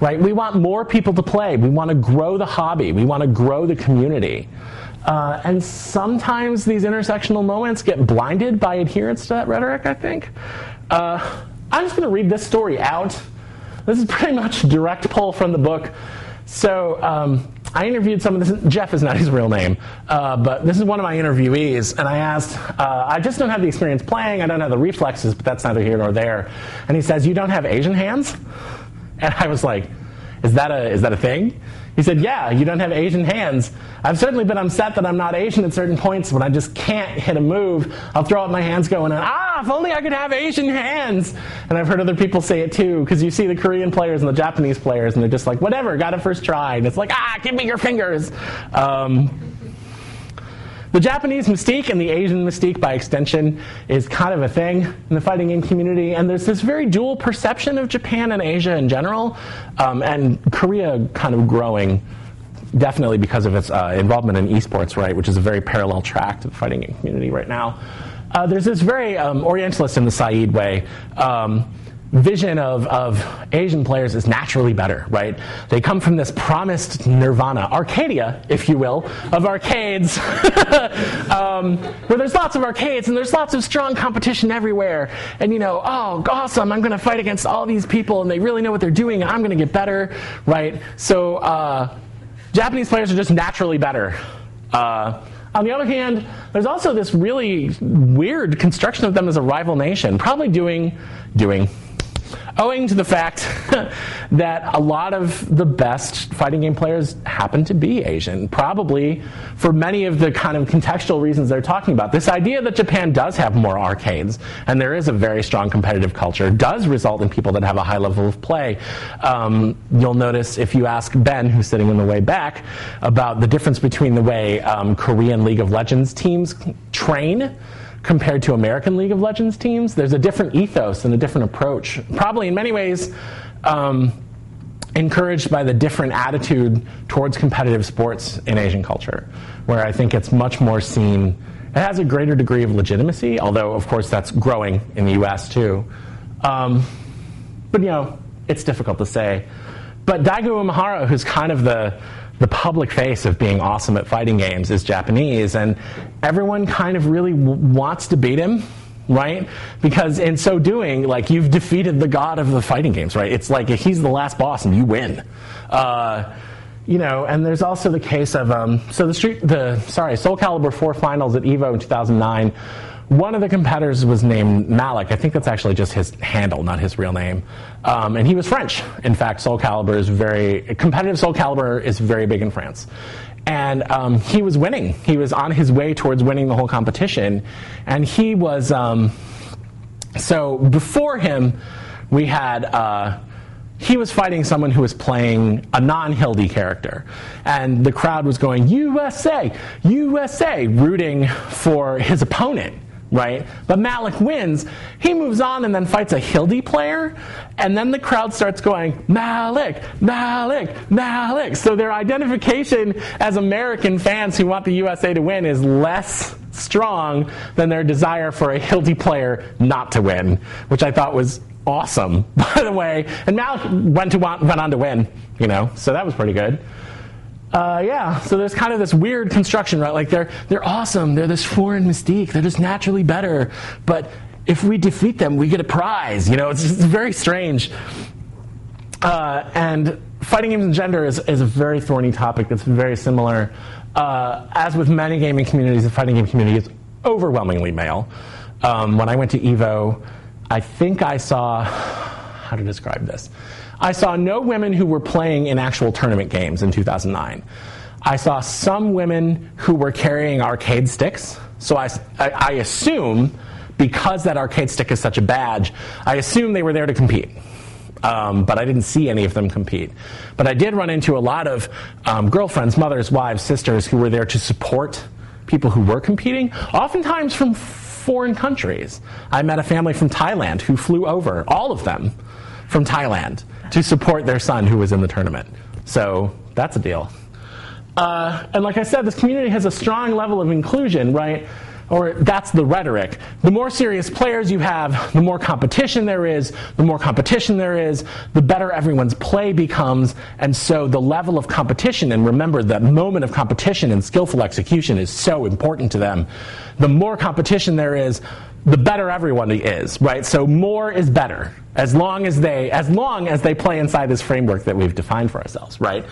right? We want more people to play. We want to grow the hobby. We want to grow the community. Uh, and sometimes these intersectional moments get blinded by adherence to that rhetoric, I think. Uh, I'm just going to read this story out. This is pretty much direct pull from the book. So um, I interviewed some of this. Jeff is not his real name, uh, but this is one of my interviewees, and I asked, uh, I just don't have the experience playing. I don't have the reflexes, but that's neither here nor there. And he says, "You don't have Asian hands?" And I was like, "Is that a is that a thing?" He said, Yeah, you don't have Asian hands. I've certainly been upset that I'm not Asian at certain points when I just can't hit a move. I'll throw up my hands going, Ah, if only I could have Asian hands. And I've heard other people say it too, because you see the Korean players and the Japanese players, and they're just like, Whatever, got it first try. And it's like, Ah, give me your fingers. Um, the Japanese mystique and the Asian mystique, by extension, is kind of a thing in the fighting game community, and there's this very dual perception of Japan and Asia in general, um, and Korea kind of growing, definitely because of its uh, involvement in esports, right, which is a very parallel track to the fighting game community right now. Uh, there's this very um, Orientalist in the Said way. Um, vision of, of Asian players is naturally better, right? They come from this promised nirvana, Arcadia, if you will, of arcades, um, where there's lots of arcades and there's lots of strong competition everywhere. And you know, oh, awesome, I'm going to fight against all these people and they really know what they're doing and I'm going to get better, right? So uh, Japanese players are just naturally better. Uh, on the other hand, there's also this really weird construction of them as a rival nation, probably doing, doing, owing to the fact that a lot of the best fighting game players happen to be Asian, probably for many of the kind of contextual reasons they're talking about. This idea that Japan does have more arcades and there is a very strong competitive culture does result in people that have a high level of play. Um, you'll notice if you ask Ben, who's sitting in the way back, about the difference between the way um, Korean League of Legends teams train compared to American League of Legends teams. There's a different ethos and a different approach. Probably in many ways, um, encouraged by the different attitude towards competitive sports in Asian culture, where I think it's much more seen. It has a greater degree of legitimacy, although, of course, that's growing in the US too. Um, but, you know, it's difficult to say. But Daigo Umehara, who's kind of the the public face of being awesome at fighting games is Japanese, and everyone kind of really w- wants to beat him, right? Because in so doing, like you've defeated the god of the fighting games, right? It's like he's the last boss and you win. Uh, you know, and there's also the case of um, so the street the sorry Soul Calibur 4 finals at Evo in 2009. One of the competitors was named Malik. I think that's actually just his handle, not his real name. Um, and he was French. In fact, Soul Calibur is very competitive. Soul Calibur is very big in France. And um, he was winning. He was on his way towards winning the whole competition, and he was. Um, so before him, we had. Uh, he was fighting someone who was playing a non-Hilde character. And the crowd was going, USA, USA, rooting for his opponent, right? But Malik wins. He moves on and then fights a Hilde player. And then the crowd starts going, Malik, Malik, Malik. So their identification as American fans who want the USA to win is less strong than their desire for a Hilde player not to win, which I thought was awesome, by the way. And Malik went to went on to win, you know, so that was pretty good. Uh, yeah, so there's kind of this weird construction, right? Like they're they're awesome, they're this foreign mystique, they're just naturally better, but if we defeat them, we get a prize. You know, it's, very strange. Uh, and fighting games and gender is, is a very thorny topic that's very similar. Uh, as with many gaming communities, the fighting game community is overwhelmingly male. Um, when I went to Evo, I think I saw, how to describe this? I saw no women who were playing in actual tournament games in 2009. I saw some women who were carrying arcade sticks. So I, I, assume, because that arcade stick is such a badge, I assume they were there to compete. Um, but I didn't see any of them compete. But I did run into a lot of um, girlfriends, mothers, wives, sisters who were there to support people who were competing, oftentimes from foreign countries. I met a family from Thailand who flew over, all of them from Thailand, to support their son who was in the tournament. So that's a deal. Uh, and like I said, this community has a strong level of inclusion, right? or that's the rhetoric. The more serious players you have, the more competition there is. The more competition there is, the better everyone's play becomes. And so the level of competition, and remember that moment of competition and skillful execution is so important to them. The more competition there is, the better everyone is, right? So more is better as long as they as long as they play inside this framework that we've defined for ourselves, right?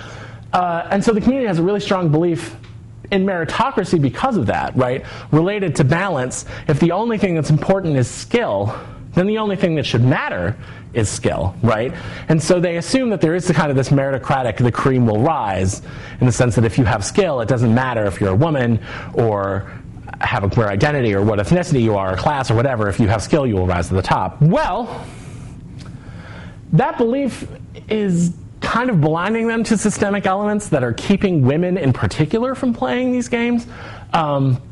Uh, and so the community has a really strong belief in meritocracy because of that, right? Related to balance, if the only thing that's important is skill, then the only thing that should matter is skill, right? And so they assume that there is the kind of this meritocratic, the cream will rise, in the sense that if you have skill, it doesn't matter if you're a woman or have a queer identity or what ethnicity you are or class or whatever. If you have skill, you will rise to the top. Well, that belief is kind of blinding them to systemic elements that are keeping women in particular from playing these games. Um,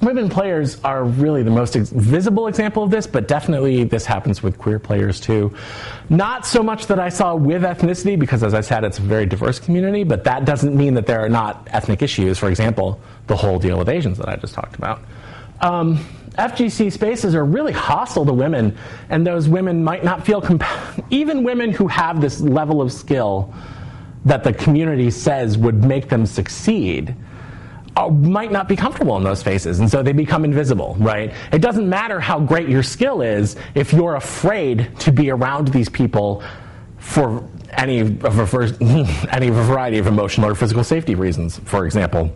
women players are really the most ex- visible example of this, but definitely this happens with queer players too. Not so much that I saw with ethnicity, because as I said, it's a very diverse community, but that doesn't mean that there are not ethnic issues. For example, the whole deal with Asians that I just talked about. Um, FGC spaces are really hostile to women, and those women might not feel, comp- even women who have this level of skill that the community says would make them succeed. Uh, might not be comfortable in those spaces, and so they become invisible, right? It doesn't matter how great your skill is if you're afraid to be around these people for any of a, any variety of emotional or physical safety reasons, for example.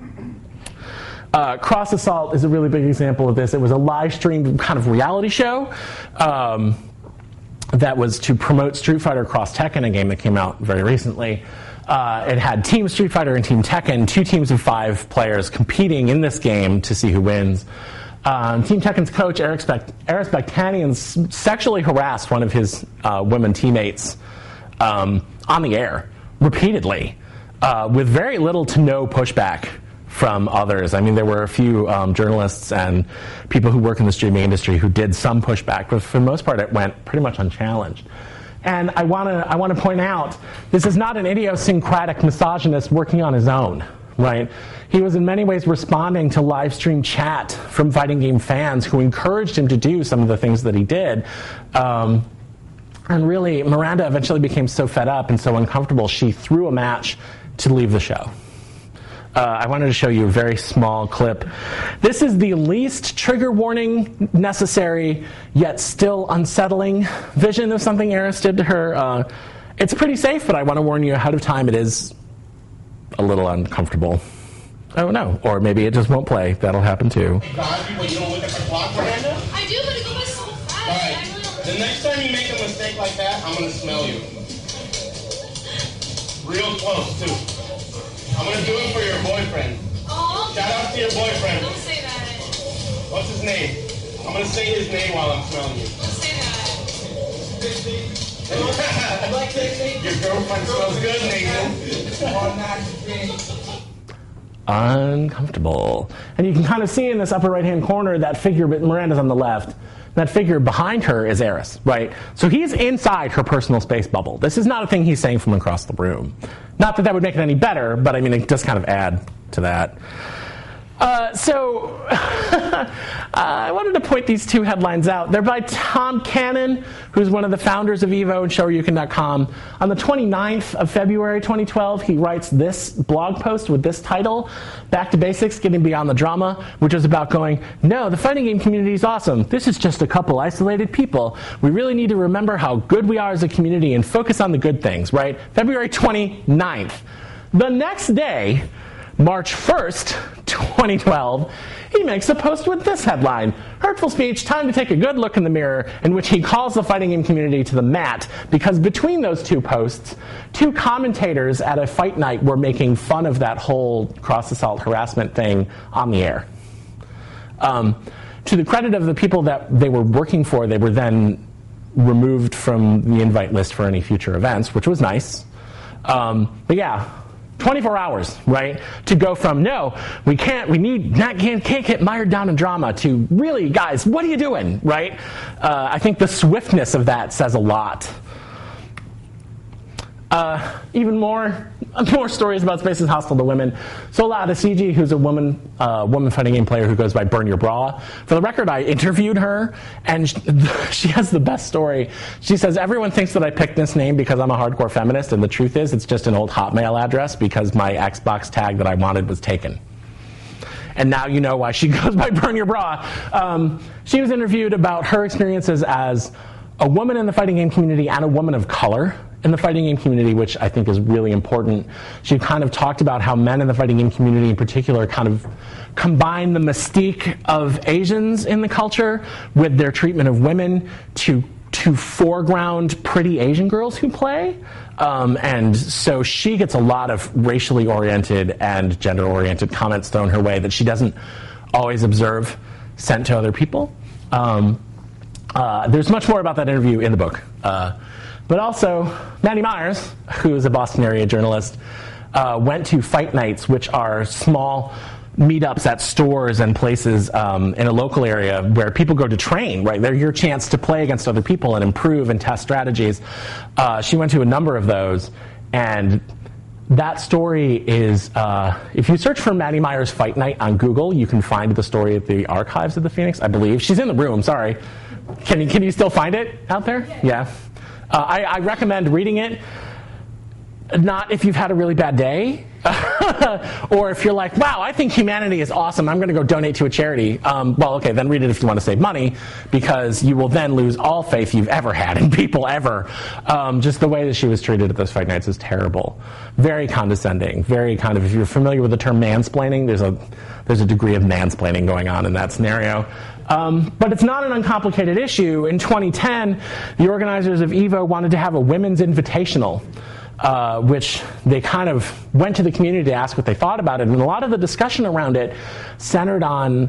Uh, Cross Assault is a really big example of this. It was a live streamed kind of reality show um, that was to promote Street Fighter Cross Tekken, a game that came out very recently. Uh, it had Team Street Fighter and Team Tekken, two teams of five players competing in this game to see who wins. Um, Team Tekken's coach, Eric Spect- Aris Bakhtanian, sexually harassed one of his uh, women teammates um, on the air repeatedly uh, with very little to no pushback from others. I mean, there were a few um, journalists and people who work in the streaming industry who did some pushback, but for the most part, it went pretty much unchallenged. And I want to I want to point out this is not an idiosyncratic misogynist working on his own, right? He was in many ways responding to live stream chat from fighting game fans who encouraged him to do some of the things that he did. Um, and really, Miranda eventually became so fed up and so uncomfortable, she threw a match to leave the show uh, I wanted to show you a very small clip. This is the least trigger warning necessary, yet still unsettling vision of something Aris did to her. Uh, it's pretty safe, but I want to warn you ahead of time it is a little uncomfortable. Oh no, or maybe it just won't play. That'll happen too. God, people, you don't look at the clock, Miranda? I do, but it goes by so fast. Alright, the next time you make a mistake like that, I'm gonna smell you. Real close, too. I'm gonna do it for your boyfriend. Oh, Shout out to your boyfriend. don't say that. What's his name? I'm gonna say his name while I'm smelling you. Don't say that. Your girlfriend smells good, Nathan. uncomfortable. And you can kind of see in this upper right hand corner that figure, but Miranda's on the left. That figure behind her is Aris, right? So he's inside her personal space bubble. This is not a thing he's saying from across the room. Not that that would make it any better, but I mean, it does kind of add to that. Uh, so uh, I wanted to point these two headlines out. They're by Tom Cannon, who's one of the founders of Evo and ShoryuKen.com. On the 29th of February 2012, he writes this blog post with this title, Back to Basics, Getting Beyond the Drama, which is about going, no, the fighting game community is awesome. This is just a couple isolated people. We really need to remember how good we are as a community and focus on the good things, right? February 29th. The next day, March 1st, 2012, he makes a post with this headline Hurtful speech, time to take a good look in the mirror, in which he calls the fighting game community to the mat because between those two posts, two commentators at a fight night were making fun of that whole cross assault harassment thing on the air. Um, to the credit of the people that they were working for, they were then removed from the invite list for any future events, which was nice. Um, but yeah, 24 hours, right? To go from no, we can't, we need, not can't, can't get mired down in drama to really, guys, what are you doing, right? Uh, I think the swiftness of that says a lot. Uh, even more, more stories about spaces hostile to women. Sola Adesiji, who's a woman, uh, woman fighting game player who goes by Burn Your Bra. For the record, I interviewed her, and she, she has the best story. She says everyone thinks that I picked this name because I'm a hardcore feminist, and the truth is, it's just an old Hotmail address because my Xbox tag that I wanted was taken and now you know why she goes by Burn Your Bra. Um, she was interviewed about her experiences as a woman in the fighting game community and a woman of color in the fighting game community, which I think is really important. She kind of talked about how men in the fighting game community in particular kind of combine the mystique of Asians in the culture with their treatment of women to to foreground pretty Asian girls who play. Um, and so she gets a lot of racially oriented and gender oriented comments thrown her way that she doesn't always observe sent to other people. Um, uh, there's much more about that interview in the book. Uh, but also, Maddie Myers, who is a Boston area journalist, uh, went to fight nights, which are small meetups at stores and places um, in a local area where people go to train, right? They're your chance to play against other people and improve and test strategies. Uh, she went to a number of those, and that story is uh, if you search for Maddie Myers Fight Night on Google, you can find the story at the archives of the Phoenix, I believe. She's in the room, sorry. Can you, can you still find it out there? Yeah. Uh, I, I recommend reading it not if you've had a really bad day, or if you're like, wow, I think humanity is awesome, I'm going to go donate to a charity. Um, well, okay, then read it if you want to save money, because you will then lose all faith you've ever had in people ever. Um, just the way that she was treated at those fight nights is terrible. Very condescending, very kind of, if you're familiar with the term mansplaining, there's a, there's a degree of mansplaining going on in that scenario. Um, but it's not an uncomplicated issue. In 2010, the organizers of EVO wanted to have a women's invitational uh, which they kind of went to the community to ask what they thought about it. And a lot of the discussion around it centered on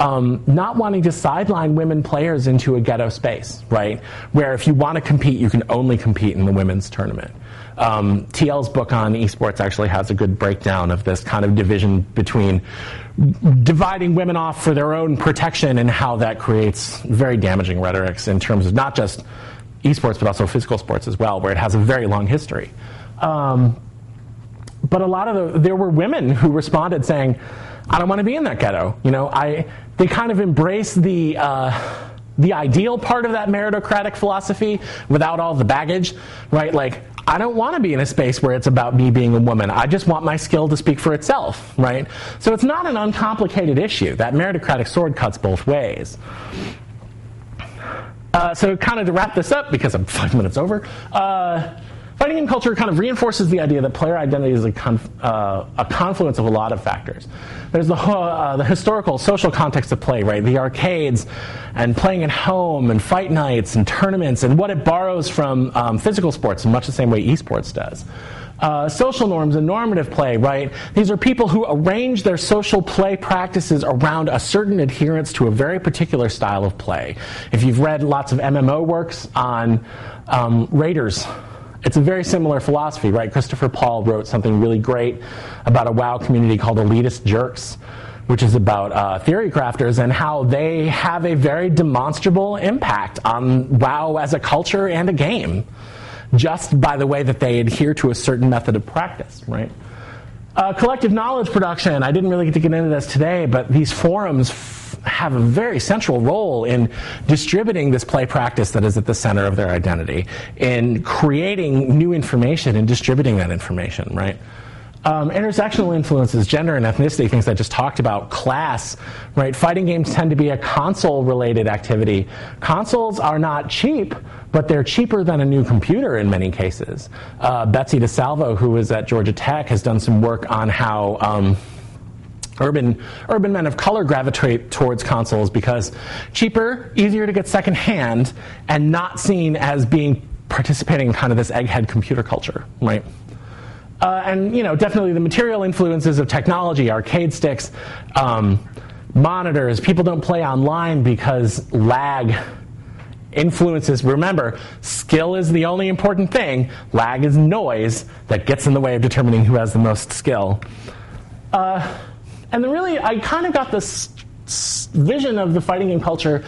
um, not wanting to sideline women players into a ghetto space, right? Where if you want to compete, you can only compete in the women's tournament. Um, TL's book on esports actually has a good breakdown of this kind of division between dividing women off for their own protection and how that creates very damaging rhetorics in terms of not just esports, but also physical sports as well, where it has a very long history. Um, but a lot of the, there were women who responded saying, "I don't want to be in that ghetto." You know, I they kind of embrace the. Uh, the ideal part of that meritocratic philosophy without all the baggage, right? Like, I don't want to be in a space where it's about me being a woman. I just want my skill to speak for itself, right? So it's not an uncomplicated issue. That meritocratic sword cuts both ways. Uh, so, kind of to wrap this up, because I'm five minutes over, uh, fighting game culture kind of reinforces the idea that player identity is a, conf- uh, a confluence of a lot of factors. There's the, uh, the historical, social context of play, right? The arcades and playing at home and fight nights and tournaments and what it borrows from um, physical sports in much the same way esports does. Uh, social norms and normative play, right? These are people who arrange their social play practices around a certain adherence to a very particular style of play. If you've read lots of MMO works on um, raiders, it's a very similar philosophy, right? Christopher Paul wrote something really great about a WoW community called Elitist Jerks, which is about uh, theory crafters and how they have a very demonstrable impact on WoW as a culture and a game just by the way that they adhere to a certain method of practice, right? Uh, collective knowledge production. I didn't really get to get into this today, but these forums have a very central role in distributing this play practice that is at the center of their identity, in creating new information and distributing that information, right? Um, intersectional influences, gender and ethnicity, things I just talked about, class, right? Fighting games tend to be a console related activity. Consoles are not cheap, but they're cheaper than a new computer in many cases. Uh, Betsy DiSalvo, who is at Georgia Tech, has done some work on how. Um, urban urban men of color gravitate towards consoles because cheaper, easier to get secondhand, and not seen as being participating in kind of this egghead computer culture, right? Uh, and you know, definitely the material influences of technology, arcade sticks, um, monitors. People don't play online because lag influences. Remember, skill is the only important thing. Lag is noise that gets in the way of determining who has the most skill. Uh, and then really, I kind of got this vision of the fighting game culture.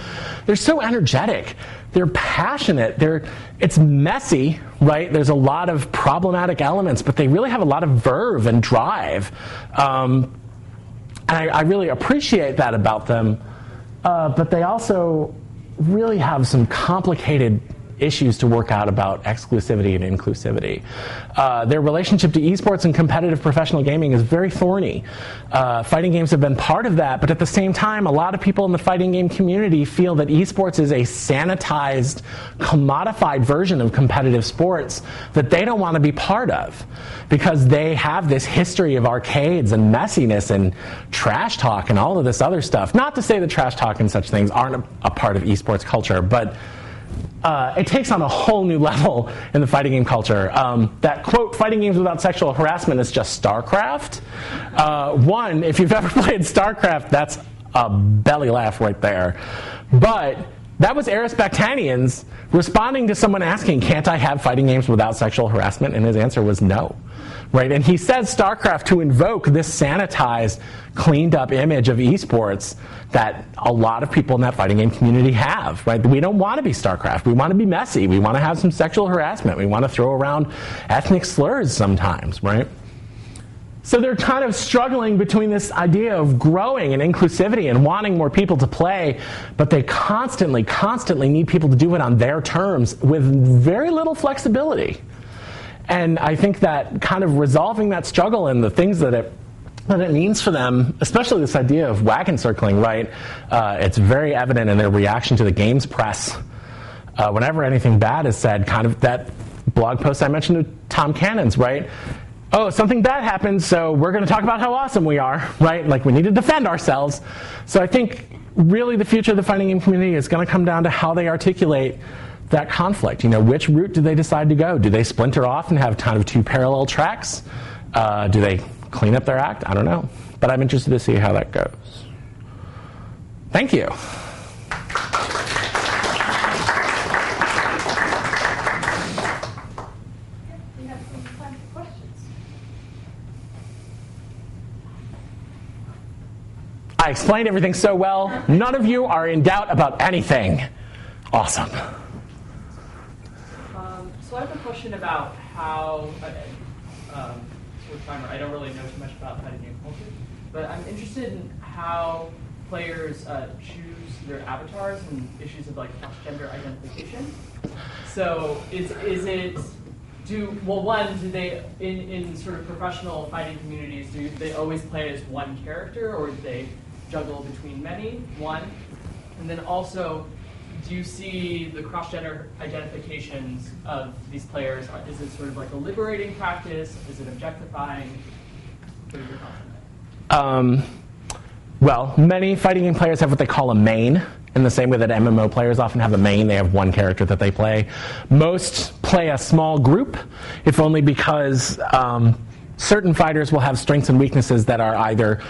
They're so energetic. They're passionate. They're, it's messy, right? There's a lot of problematic elements, but they really have a lot of verve and drive. Um, and I, I, really appreciate that about them. Uh, but they also really have some complicated issues to work out about exclusivity and inclusivity. Uh, their relationship to esports and competitive professional gaming is very thorny. Uh, fighting games have been part of that, but at the same time, a lot of people in the fighting game community feel that esports is a sanitized, commodified version of competitive sports that they don't want to be part of because they have this history of arcades and messiness and trash talk and all of this other stuff. Not to say that trash talk and such things aren't a, a part of esports culture, but uh, it takes on a whole new level in the fighting game culture. Um, that quote, fighting games without sexual harassment is just StarCraft. Uh, one, if you've ever played StarCraft, that's a belly laugh right there. But that was Aris Bakhtanians responding to someone asking, Can't I have fighting games without sexual harassment? And his answer was no right? And he says StarCraft to invoke this sanitized, cleaned up image of esports that a lot of people in that fighting game community have, right? We don't want to be StarCraft. We want to be messy. We want to have some sexual harassment. We want to throw around ethnic slurs sometimes, right? So they're kind of struggling between this idea of growing and inclusivity and wanting more people to play, but they constantly, constantly need people to do it on their terms with very little flexibility. And I think that kind of resolving that struggle and the things that it that it means for them, especially this idea of wagon circling, right? Uh, it's very evident in their reaction to the games press. Uh, whenever anything bad is said, kind of that blog post I mentioned to Tom Cannon's, right? Oh, something bad happened, so we're going to talk about how awesome we are, right? Like we need to defend ourselves. So I think really the future of the fighting game community is going to come down to how they articulate that conflict. You know, which route do they decide to go? Do they splinter off and have kind of two parallel tracks? Uh, do they clean up their act? I don't know. But I'm interested to see how that goes. Thank you. I explained everything so well, none of you are in doubt about anything. Awesome. So I have a question about how, uh, um, I don't really know too much about fighting game culture, but I'm interested in how players uh, choose their avatars and issues of like cross-gender identification. So is, is it, do, well one, do they, in, in sort of professional fighting communities, do they always play as one character or do they juggle between many, one? And then also, do you see the cross-gender identifications of these players? Is it sort of like a liberating practice? Is it objectifying? Um, well, many fighting game players have what they call a main. In the same way that MMO players often have a main, they have one character that they play. Most play a small group, if only because um, certain fighters will have strengths and weaknesses that are either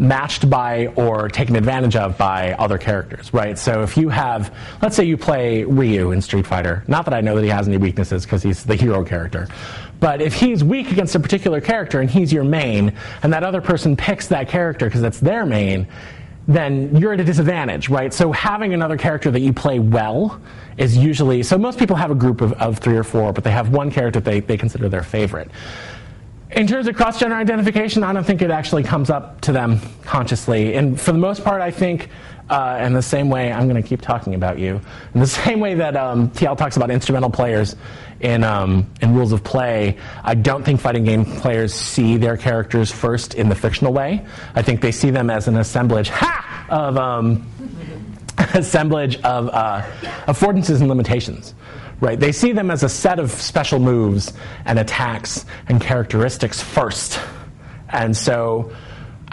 matched by or taken advantage of by other characters, right? So if you have, let's say you play Ryu in Street Fighter, not that I know that he has any weaknesses because he's the hero character, but if he's weak against a particular character and he's your main, and that other person picks that character because that's their main, then you're at a disadvantage, right? So having another character that you play well is usually so most people have a group of, of three or four, but they have one character they, they consider their favorite. In terms of cross gender identification, I don't think it actually comes up to them consciously. And for the most part, I think, uh, in the same way, I'm going to keep talking about you, in the same way that um, TL talks about instrumental players in, um, in rules of play, I don't think fighting game players see their characters first in the fictional way. I think they see them as an assemblage ha! of. Um, assemblage of uh, affordances and limitations. Right? They see them as a set of special moves and attacks and characteristics first. And so,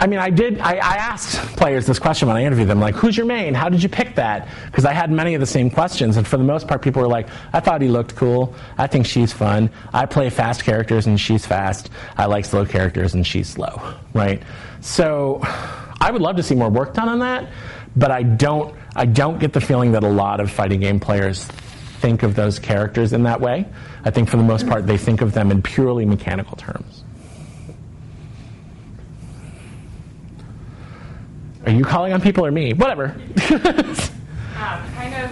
I mean, I did, I, I asked players this question when I interviewed them, like, who's your main? How did you pick that? Because I had many of the same questions. And for the most part, people were like, I thought he looked cool. I think she's fun. I play fast characters and she's fast. I like slow characters and she's slow. Right? So, I would love to see more work done on that, but I don't, I don't get the feeling that a lot of fighting game players think of those characters in that way. I think for the most part, they think of them in purely mechanical terms. Are you calling on people or me? Whatever. Um, kind of,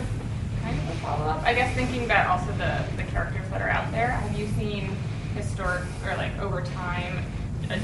kind of a follow-up. I guess thinking about also the, the characters that are out there. Have you seen historic or like over time, a,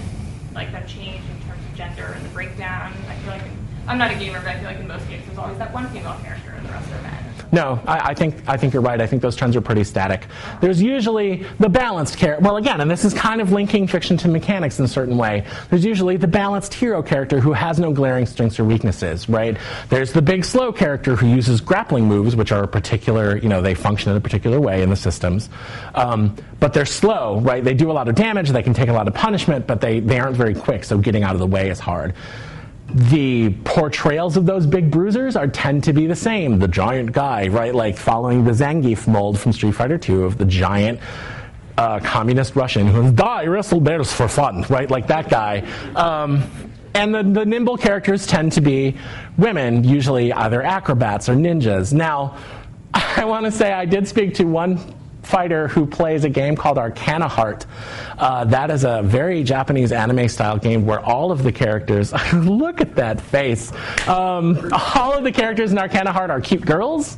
like that change in terms of gender and the breakdown? I feel like I'm not a gamer, but I feel like in most games there's always that one female character and the rest are men. No, I, I, think I think you're right. I think those trends are pretty static. There's usually the balanced character. Well, again, and this is kind of linking fiction to mechanics in a certain way. There's usually the balanced hero character who has no glaring strengths or weaknesses, right? There's the big slow character who uses grappling moves, which are a particular, you know, they function in a particular way in the systems. Um, but they're slow, right? They do a lot of damage. They can take a lot of punishment, but they, they aren't very quick. So getting out of the way is hard the portrayals of those big bruisers are tend to be the same. The giant guy, right? Like following the Zangief mold from Street Fighter II of the giant uh, communist Russian who die wrestle bears for fun, right? Like that guy. Um, and the, the nimble characters tend to be women, usually either acrobats or ninjas. Now, I want to say I did speak to one fighter who plays a game called Arcana Heart. Uh, that is a very Japanese anime style game where all of the characters, look at that face, um, all of the characters in Arcana Heart are cute girls.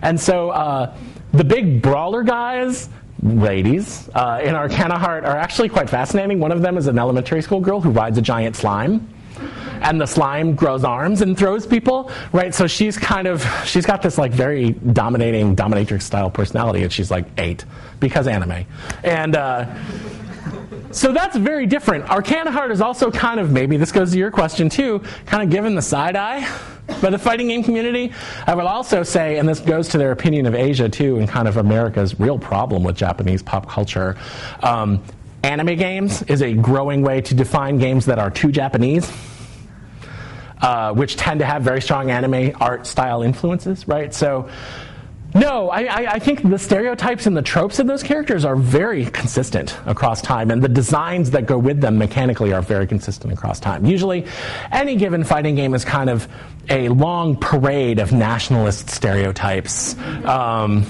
And so uh, the big brawler guys, ladies, uh, in Arcana Heart are actually quite fascinating. One of them is an elementary school girl who rides a giant slime and the slime grows arms and throws people, right? So she's kind of she's got this like very dominating dominatrix style personality, and she's like eight because anime, and. Uh, so that's very different. Arcana Heart is also kind of, maybe this goes to your question too, kind of given the side eye by the fighting game community. I will also say, and this goes to their opinion of Asia too, and kind of America's real problem with Japanese pop culture. Um, anime games is a growing way to define games that are too Japanese. Uh, which tend to have very strong anime art style influences, right? So, no, I, I, I, think the stereotypes and the tropes of those characters are very consistent across time, and the designs that go with them mechanically are very consistent across time. Usually, any given fighting game is kind of a long parade of nationalist stereotypes. Um,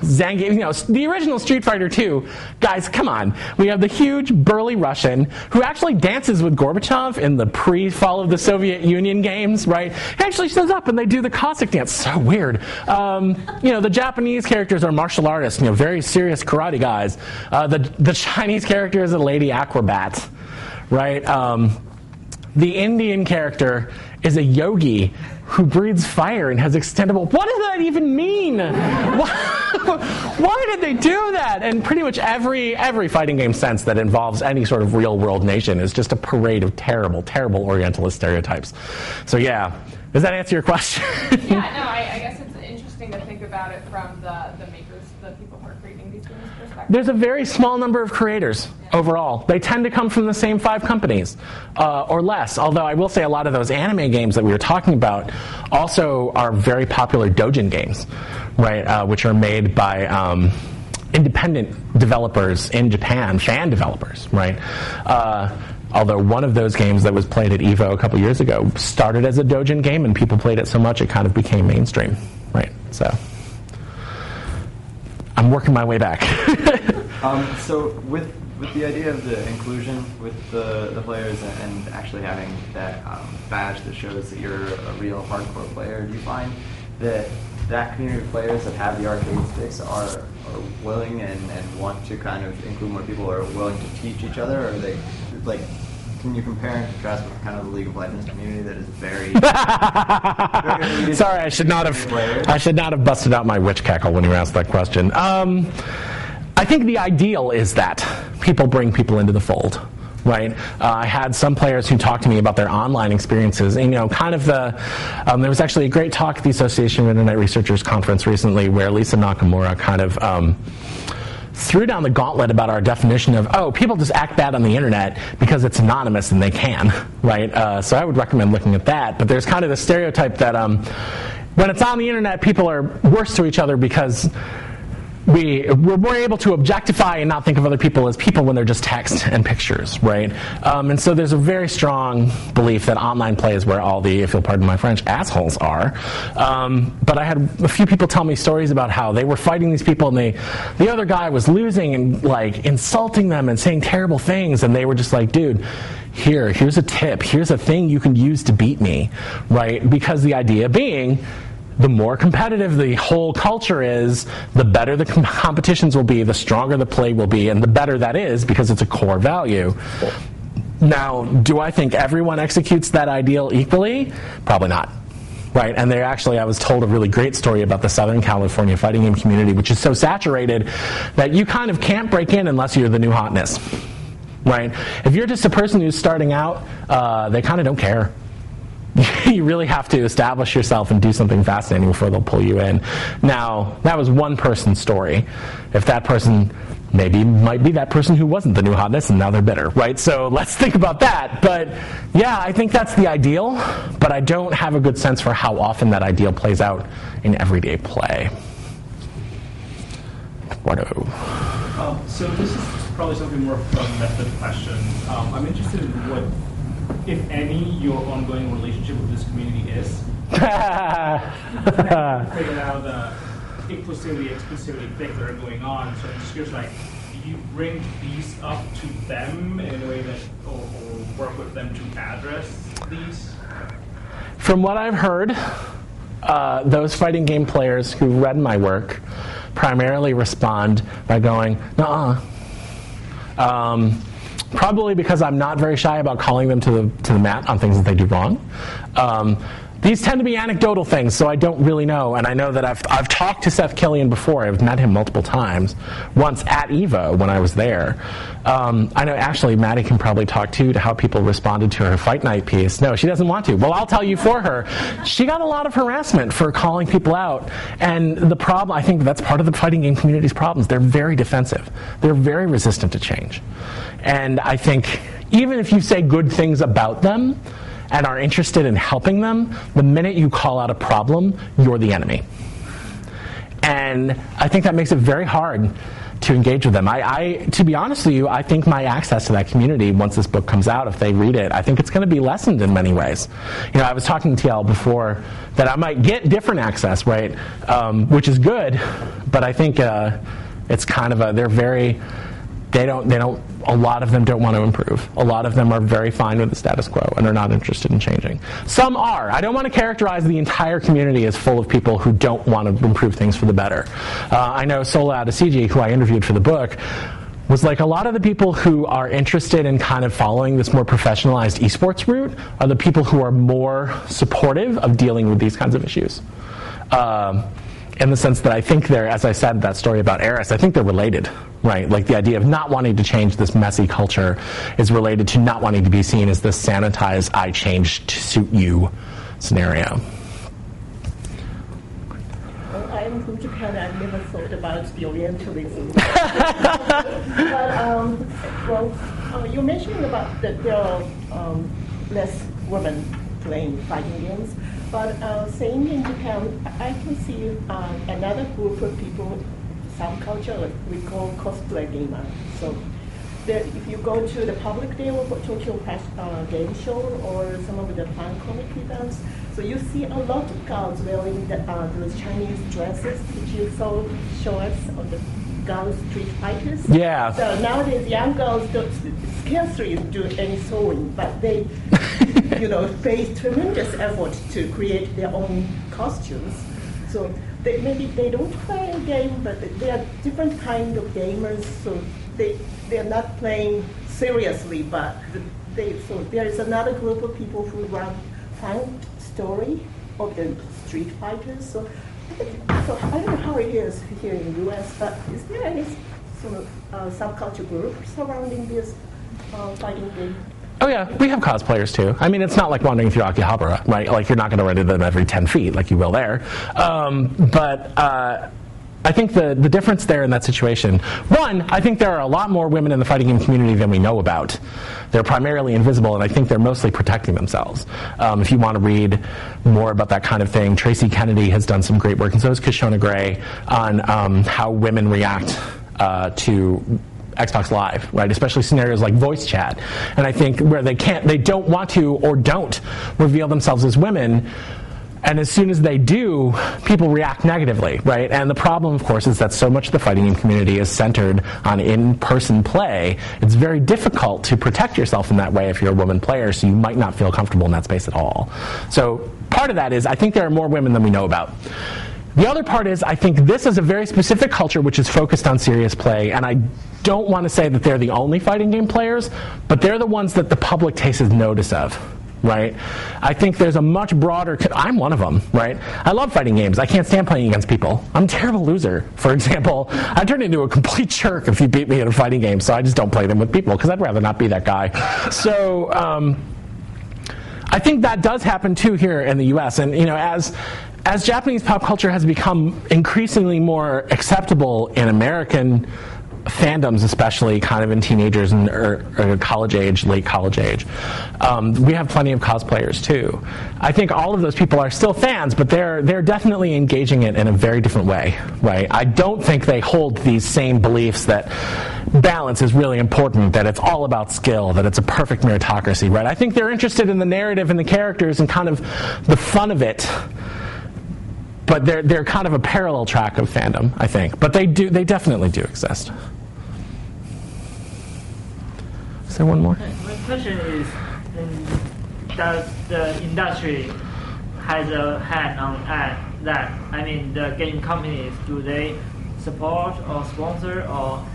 Zangief, you know, the original Street Fighter 2, guys, come on. We have the huge burly Russian who actually dances with Gorbachev in the pre-fall of the Soviet Union games, right? He actually shows up and they do the Cossack dance. So weird. Um, you know, the Japanese characters are martial artists, you know, very serious karate guys. Uh, the, the Chinese character is a lady acrobat, right? Um, the Indian character is a yogi who breathes fire and has extendable. What does that even mean? Why did they do that? And pretty much every every fighting game sense that involves any sort of real world nation is just a parade of terrible, terrible Orientalist stereotypes. So yeah, does that answer your question? yeah, no, I, I guess it's interesting to think about it from the the people who are creating these games perspective? There's a very small number of creators overall. They tend to come from the same five companies uh, or less. Although I will say a lot of those anime games that we were talking about also are very popular Dojin games, right? Uh, which are made by. Um, independent developers in Japan, fan developers, right? Uh, although one of those games that was played at Evo a couple years ago started as a Dojin game, and people played it so much it kind of became mainstream, right? So I'm working my way back. Um, so with with the idea of the inclusion with the, the players and, actually having that um, badge that shows that you're a real hardcore player, do you find that that community of players that have the arcade sticks are, are willing and, and want to kind of include more people, or willing to teach each other, or are they like? Can you compare and contrast with kind of the League of Legends community that is very? Sorry, I should not have. I should not have busted out my witch cackle when you asked that question. Um, I think the ideal is that people bring people into the fold. Right, uh, I had some players who talked to me about their online experiences. And, you know, kind of the um, there was actually a great talk at the Association of Internet Researchers conference recently where Lisa Nakamura kind of. Um, threw down the gauntlet about our definition of oh people just act bad on the internet because it's anonymous and they can right? Uh, so i would recommend looking at that. But there's kind of the stereotype that um, when it's on the internet people are worse to each other because we, we're more able to objectify and not think of other people as people when they're just text and pictures, right? Um, and so there's a very strong belief that online play is where all the, if you'll pardon my French, assholes are. Um, but I had a few people tell me stories about how they were fighting these people and they, the other guy was losing and like insulting them and saying terrible things, and they were just like, dude, here, here's a tip, here's a thing you can use to beat me, right? Because the idea being, the more competitive the whole culture is, the better the com- competitions will be, the stronger the play will be, and the better that is because it's a core value. Now, do I think everyone executes that ideal equally? Probably not. Right, and there actually, I was told a really great story about the Southern California fighting game community, which is so saturated that you kind of can't break in unless you're the new hotness. Right? If you're just a person who's starting out, uh, they kind of don't care. you really have to establish yourself and do something fascinating before they'll pull you in. Now, that was one person's story. If that person maybe might be that person who wasn't the new hotness and now they're bitter, right? So let's think about that. But yeah, I think that's the ideal, but I don't have a good sense for how often that ideal plays out in everyday play. Eduardo. Um, so this is probably something more of a method question. Um, I'm interested in what, if any, your ongoing relationship with this community is. Figure out the inclusivity, exclusivity things that are going on. So I'm just curious, like, do you bring these up to them in a way that, or, or work with them to address these? From what I've heard, uh, those fighting game players who read my work primarily respond by going, "Nah." Um, probably because I'm not very shy about calling them to the to the mat on things that they do wrong. Um, these tend to be anecdotal things, so I don't really know. And I know that I've, I've talked to Seth Killian before. I've met him multiple times. Once at Evo when I was there. Um, I know actually Maddie can probably talk too to how people responded to her Fight Night piece. No, she doesn't want to. Well, I'll tell you for her. She got a lot of harassment for calling people out. And the problem, I think that's part of the fighting game community's problems. They're very defensive. They're very resistant to change. And I think even if you say good things about them, and are interested in helping them, the minute you call out a problem, you're the enemy. And I think that makes it very hard to engage with them. I, I, to be honest with you, I think my access to that community, once this book comes out, if they read it, I think it's going to be lessened in many ways. You know, I was talking to TL before that I might get different access, right, um, which is good, but I think uh, it's kind of a, they're very, they don't, they don't, a lot of them don't want to improve. A lot of them are very fine with the status quo and are not interested in changing. Some are. I don't want to characterize the entire community as full of people who don't want to improve things for the better. Uh, I know Sola Adesiji, who I interviewed for the book, was like a lot of the people who are interested in kind of following this more professionalized esports route are the people who are more supportive of dealing with these kinds of issues. Um, in the sense that I think they're, as I said, that story about Aris, I think they're related, right? Like the idea of not wanting to change this messy culture is related to not wanting to be seen as this sanitized, I changed to suit you scenario. Well, I'm from Japan, I've never thought about the Orientalism. but um, well, uh, you mentioned about that there are um, less women playing fighting games, but uh, same in Japan, I can see uh, another group of people, some subculture, we call cosplay gamer. So there, if you go to the public day of Tokyo uh, Game Show or some of the fan comic events, so you see a lot of girls wearing the, uh, those Chinese dresses which you saw show us on the girls street fighters. Yeah. So nowadays young girls don't scarcely do any sewing, but they, you know, face tremendous effort to create their own costumes. So they, maybe they don't play a game, but they are different kind of gamers. So they they are not playing seriously, but they so there is another group of people who run fun story of the street fighters. So, so I don't know how it is here in the U.S., but is there any sort of uh, subculture group surrounding this uh, fighting game? Oh yeah, we have cosplayers too. I mean, it's not like wandering through Akihabara, right? Like you're not going to run into them every ten feet, like you will there. Um, but uh, I think the, the difference there in that situation, one, I think there are a lot more women in the fighting game community than we know about. They're primarily invisible, and I think they're mostly protecting themselves. Um, if you want to read more about that kind of thing, Tracy Kennedy has done some great work, and so has Kishonna Gray, on um, how women react uh, to Xbox Live, right? Especially scenarios like voice chat. And I think where they can't, they don't want to or don't reveal themselves as women. And as soon as they do, people react negatively, right? And the problem, of course, is that so much of the fighting game community is centered on in person play. It's very difficult to protect yourself in that way if you're a woman player, so you might not feel comfortable in that space at all. So part of that is I think there are more women than we know about. The other part is, I think this is a very specific culture which is focused on serious play, and I don't want to say that they're the only fighting game players, but they're the ones that the public takes notice of. Right? I think there's a much broader. I'm one of them, right? I love fighting games. I can't stand playing against people. I'm a terrible loser. For example, I turn into a complete jerk if you beat me in a fighting game, so I just don't play them with people because I'd rather not be that guy. So, um, I think that does happen too here in the U.S. And you know, as as Japanese pop culture has become increasingly more acceptable in American fandoms, especially kind of in teenagers and or, or college age, late college age. Um, we have plenty of cosplayers too. I think all of those people are still fans, but they're they're definitely engaging it in a very different way, right? I don't think they hold these same beliefs that balance is really important, that it's all about skill, that it's a perfect meritocracy, right? I think they're interested in the narrative and the characters and kind of the fun of it but they're they're kind of a parallel track of fandom, I think. But they do they definitely do exist. Is there one more? My question is, um, does the industry has a hand on that? I mean, the game companies do they support or sponsor or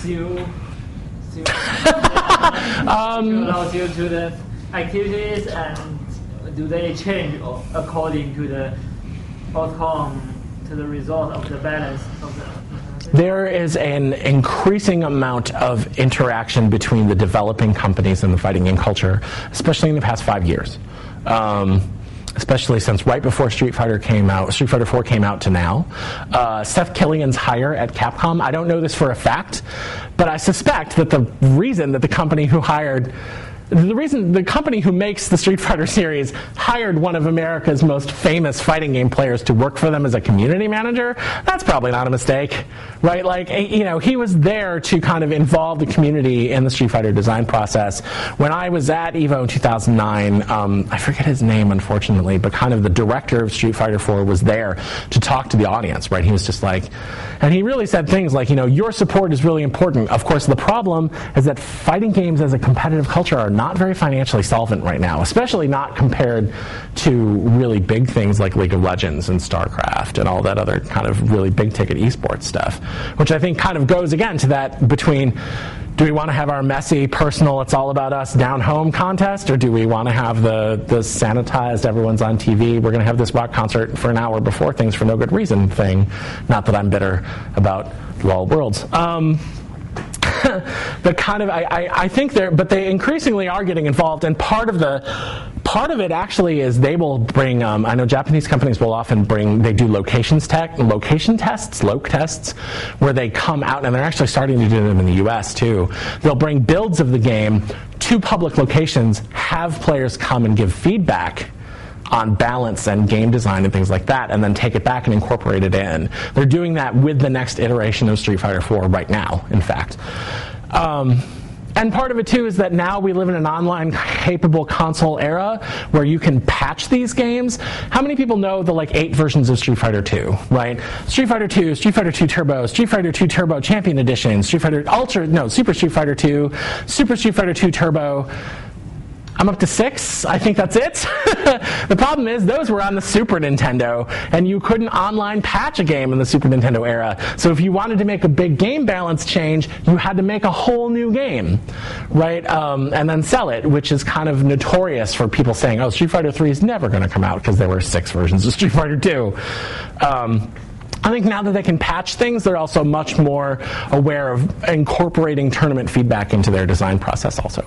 sue sue, um, sue to the activities and do they change according to the to the result of the balance of the there is an increasing amount of interaction between the developing companies and the fighting game culture, especially in the past five years. Um, especially since right before Street Fighter came out, Street Fighter 4 came out to now. Uh, Seth Killian's hire at Capcom, I don't know this for a fact, but I suspect that the reason that the company who hired the reason the company who makes the Street Fighter series hired one of America's most famous fighting game players to work for them as a community manager, that's probably not a mistake, right? Like, eh, you know, he was there to kind of involve the community in the Street Fighter design process. When I was at EVO in 2009, um, I forget his name, unfortunately, but kind of the director of Street Fighter 4 was there to talk to the audience, right? He was just like, and he really said things like, you know, your support is really important. Of course, the problem is that fighting games as a competitive culture are not very financially solvent right now, especially not compared to really big things like League of Legends and StarCraft and all that other kind of really big ticket esports stuff, which I think kind of goes again to that between do we want to have our messy, personal, it's all about us down home contest, or do we want to have the, the sanitized, everyone's on TV, we're going to have this rock concert for an hour before things for no good reason thing? Not that I'm bitter about LOL Worlds. Um, the kind of I, I, I think they're but they increasingly are getting involved and part of the part of it actually is they will bring. Um, I know Japanese companies will often bring. They do locations tech, location tests, loc tests, where they come out and they're actually starting to do them in the U.S. too. They'll bring builds of the game to public locations, have players come and give feedback on balance and game design and things like that, and then take it back and incorporate it in. They're doing that with the next iteration of Street Fighter 4 right now, in fact. Um, and part of it too is that now we live in an online capable console era where you can patch these games. How many people know the like eight versions of Street Fighter 2, right? Street Fighter 2, Street Fighter 2 Turbo, Street Fighter 2 Turbo Champion Edition, Street Fighter Ultra, no, Super Street Fighter 2, Super Street Fighter 2 Turbo. I'm up to six. I think that's it. the problem is those were on the Super Nintendo, and you couldn't online patch a game in the Super Nintendo era. So if you wanted to make a big game balance change, you had to make a whole new game, right? Um, and then sell it, which is kind of notorious for people saying, "Oh, Street Fighter 3 is never going to come out because there were six versions of Street Fighter 2." Um, I think now that they can patch things, they're also much more aware of incorporating tournament feedback into their design process, also.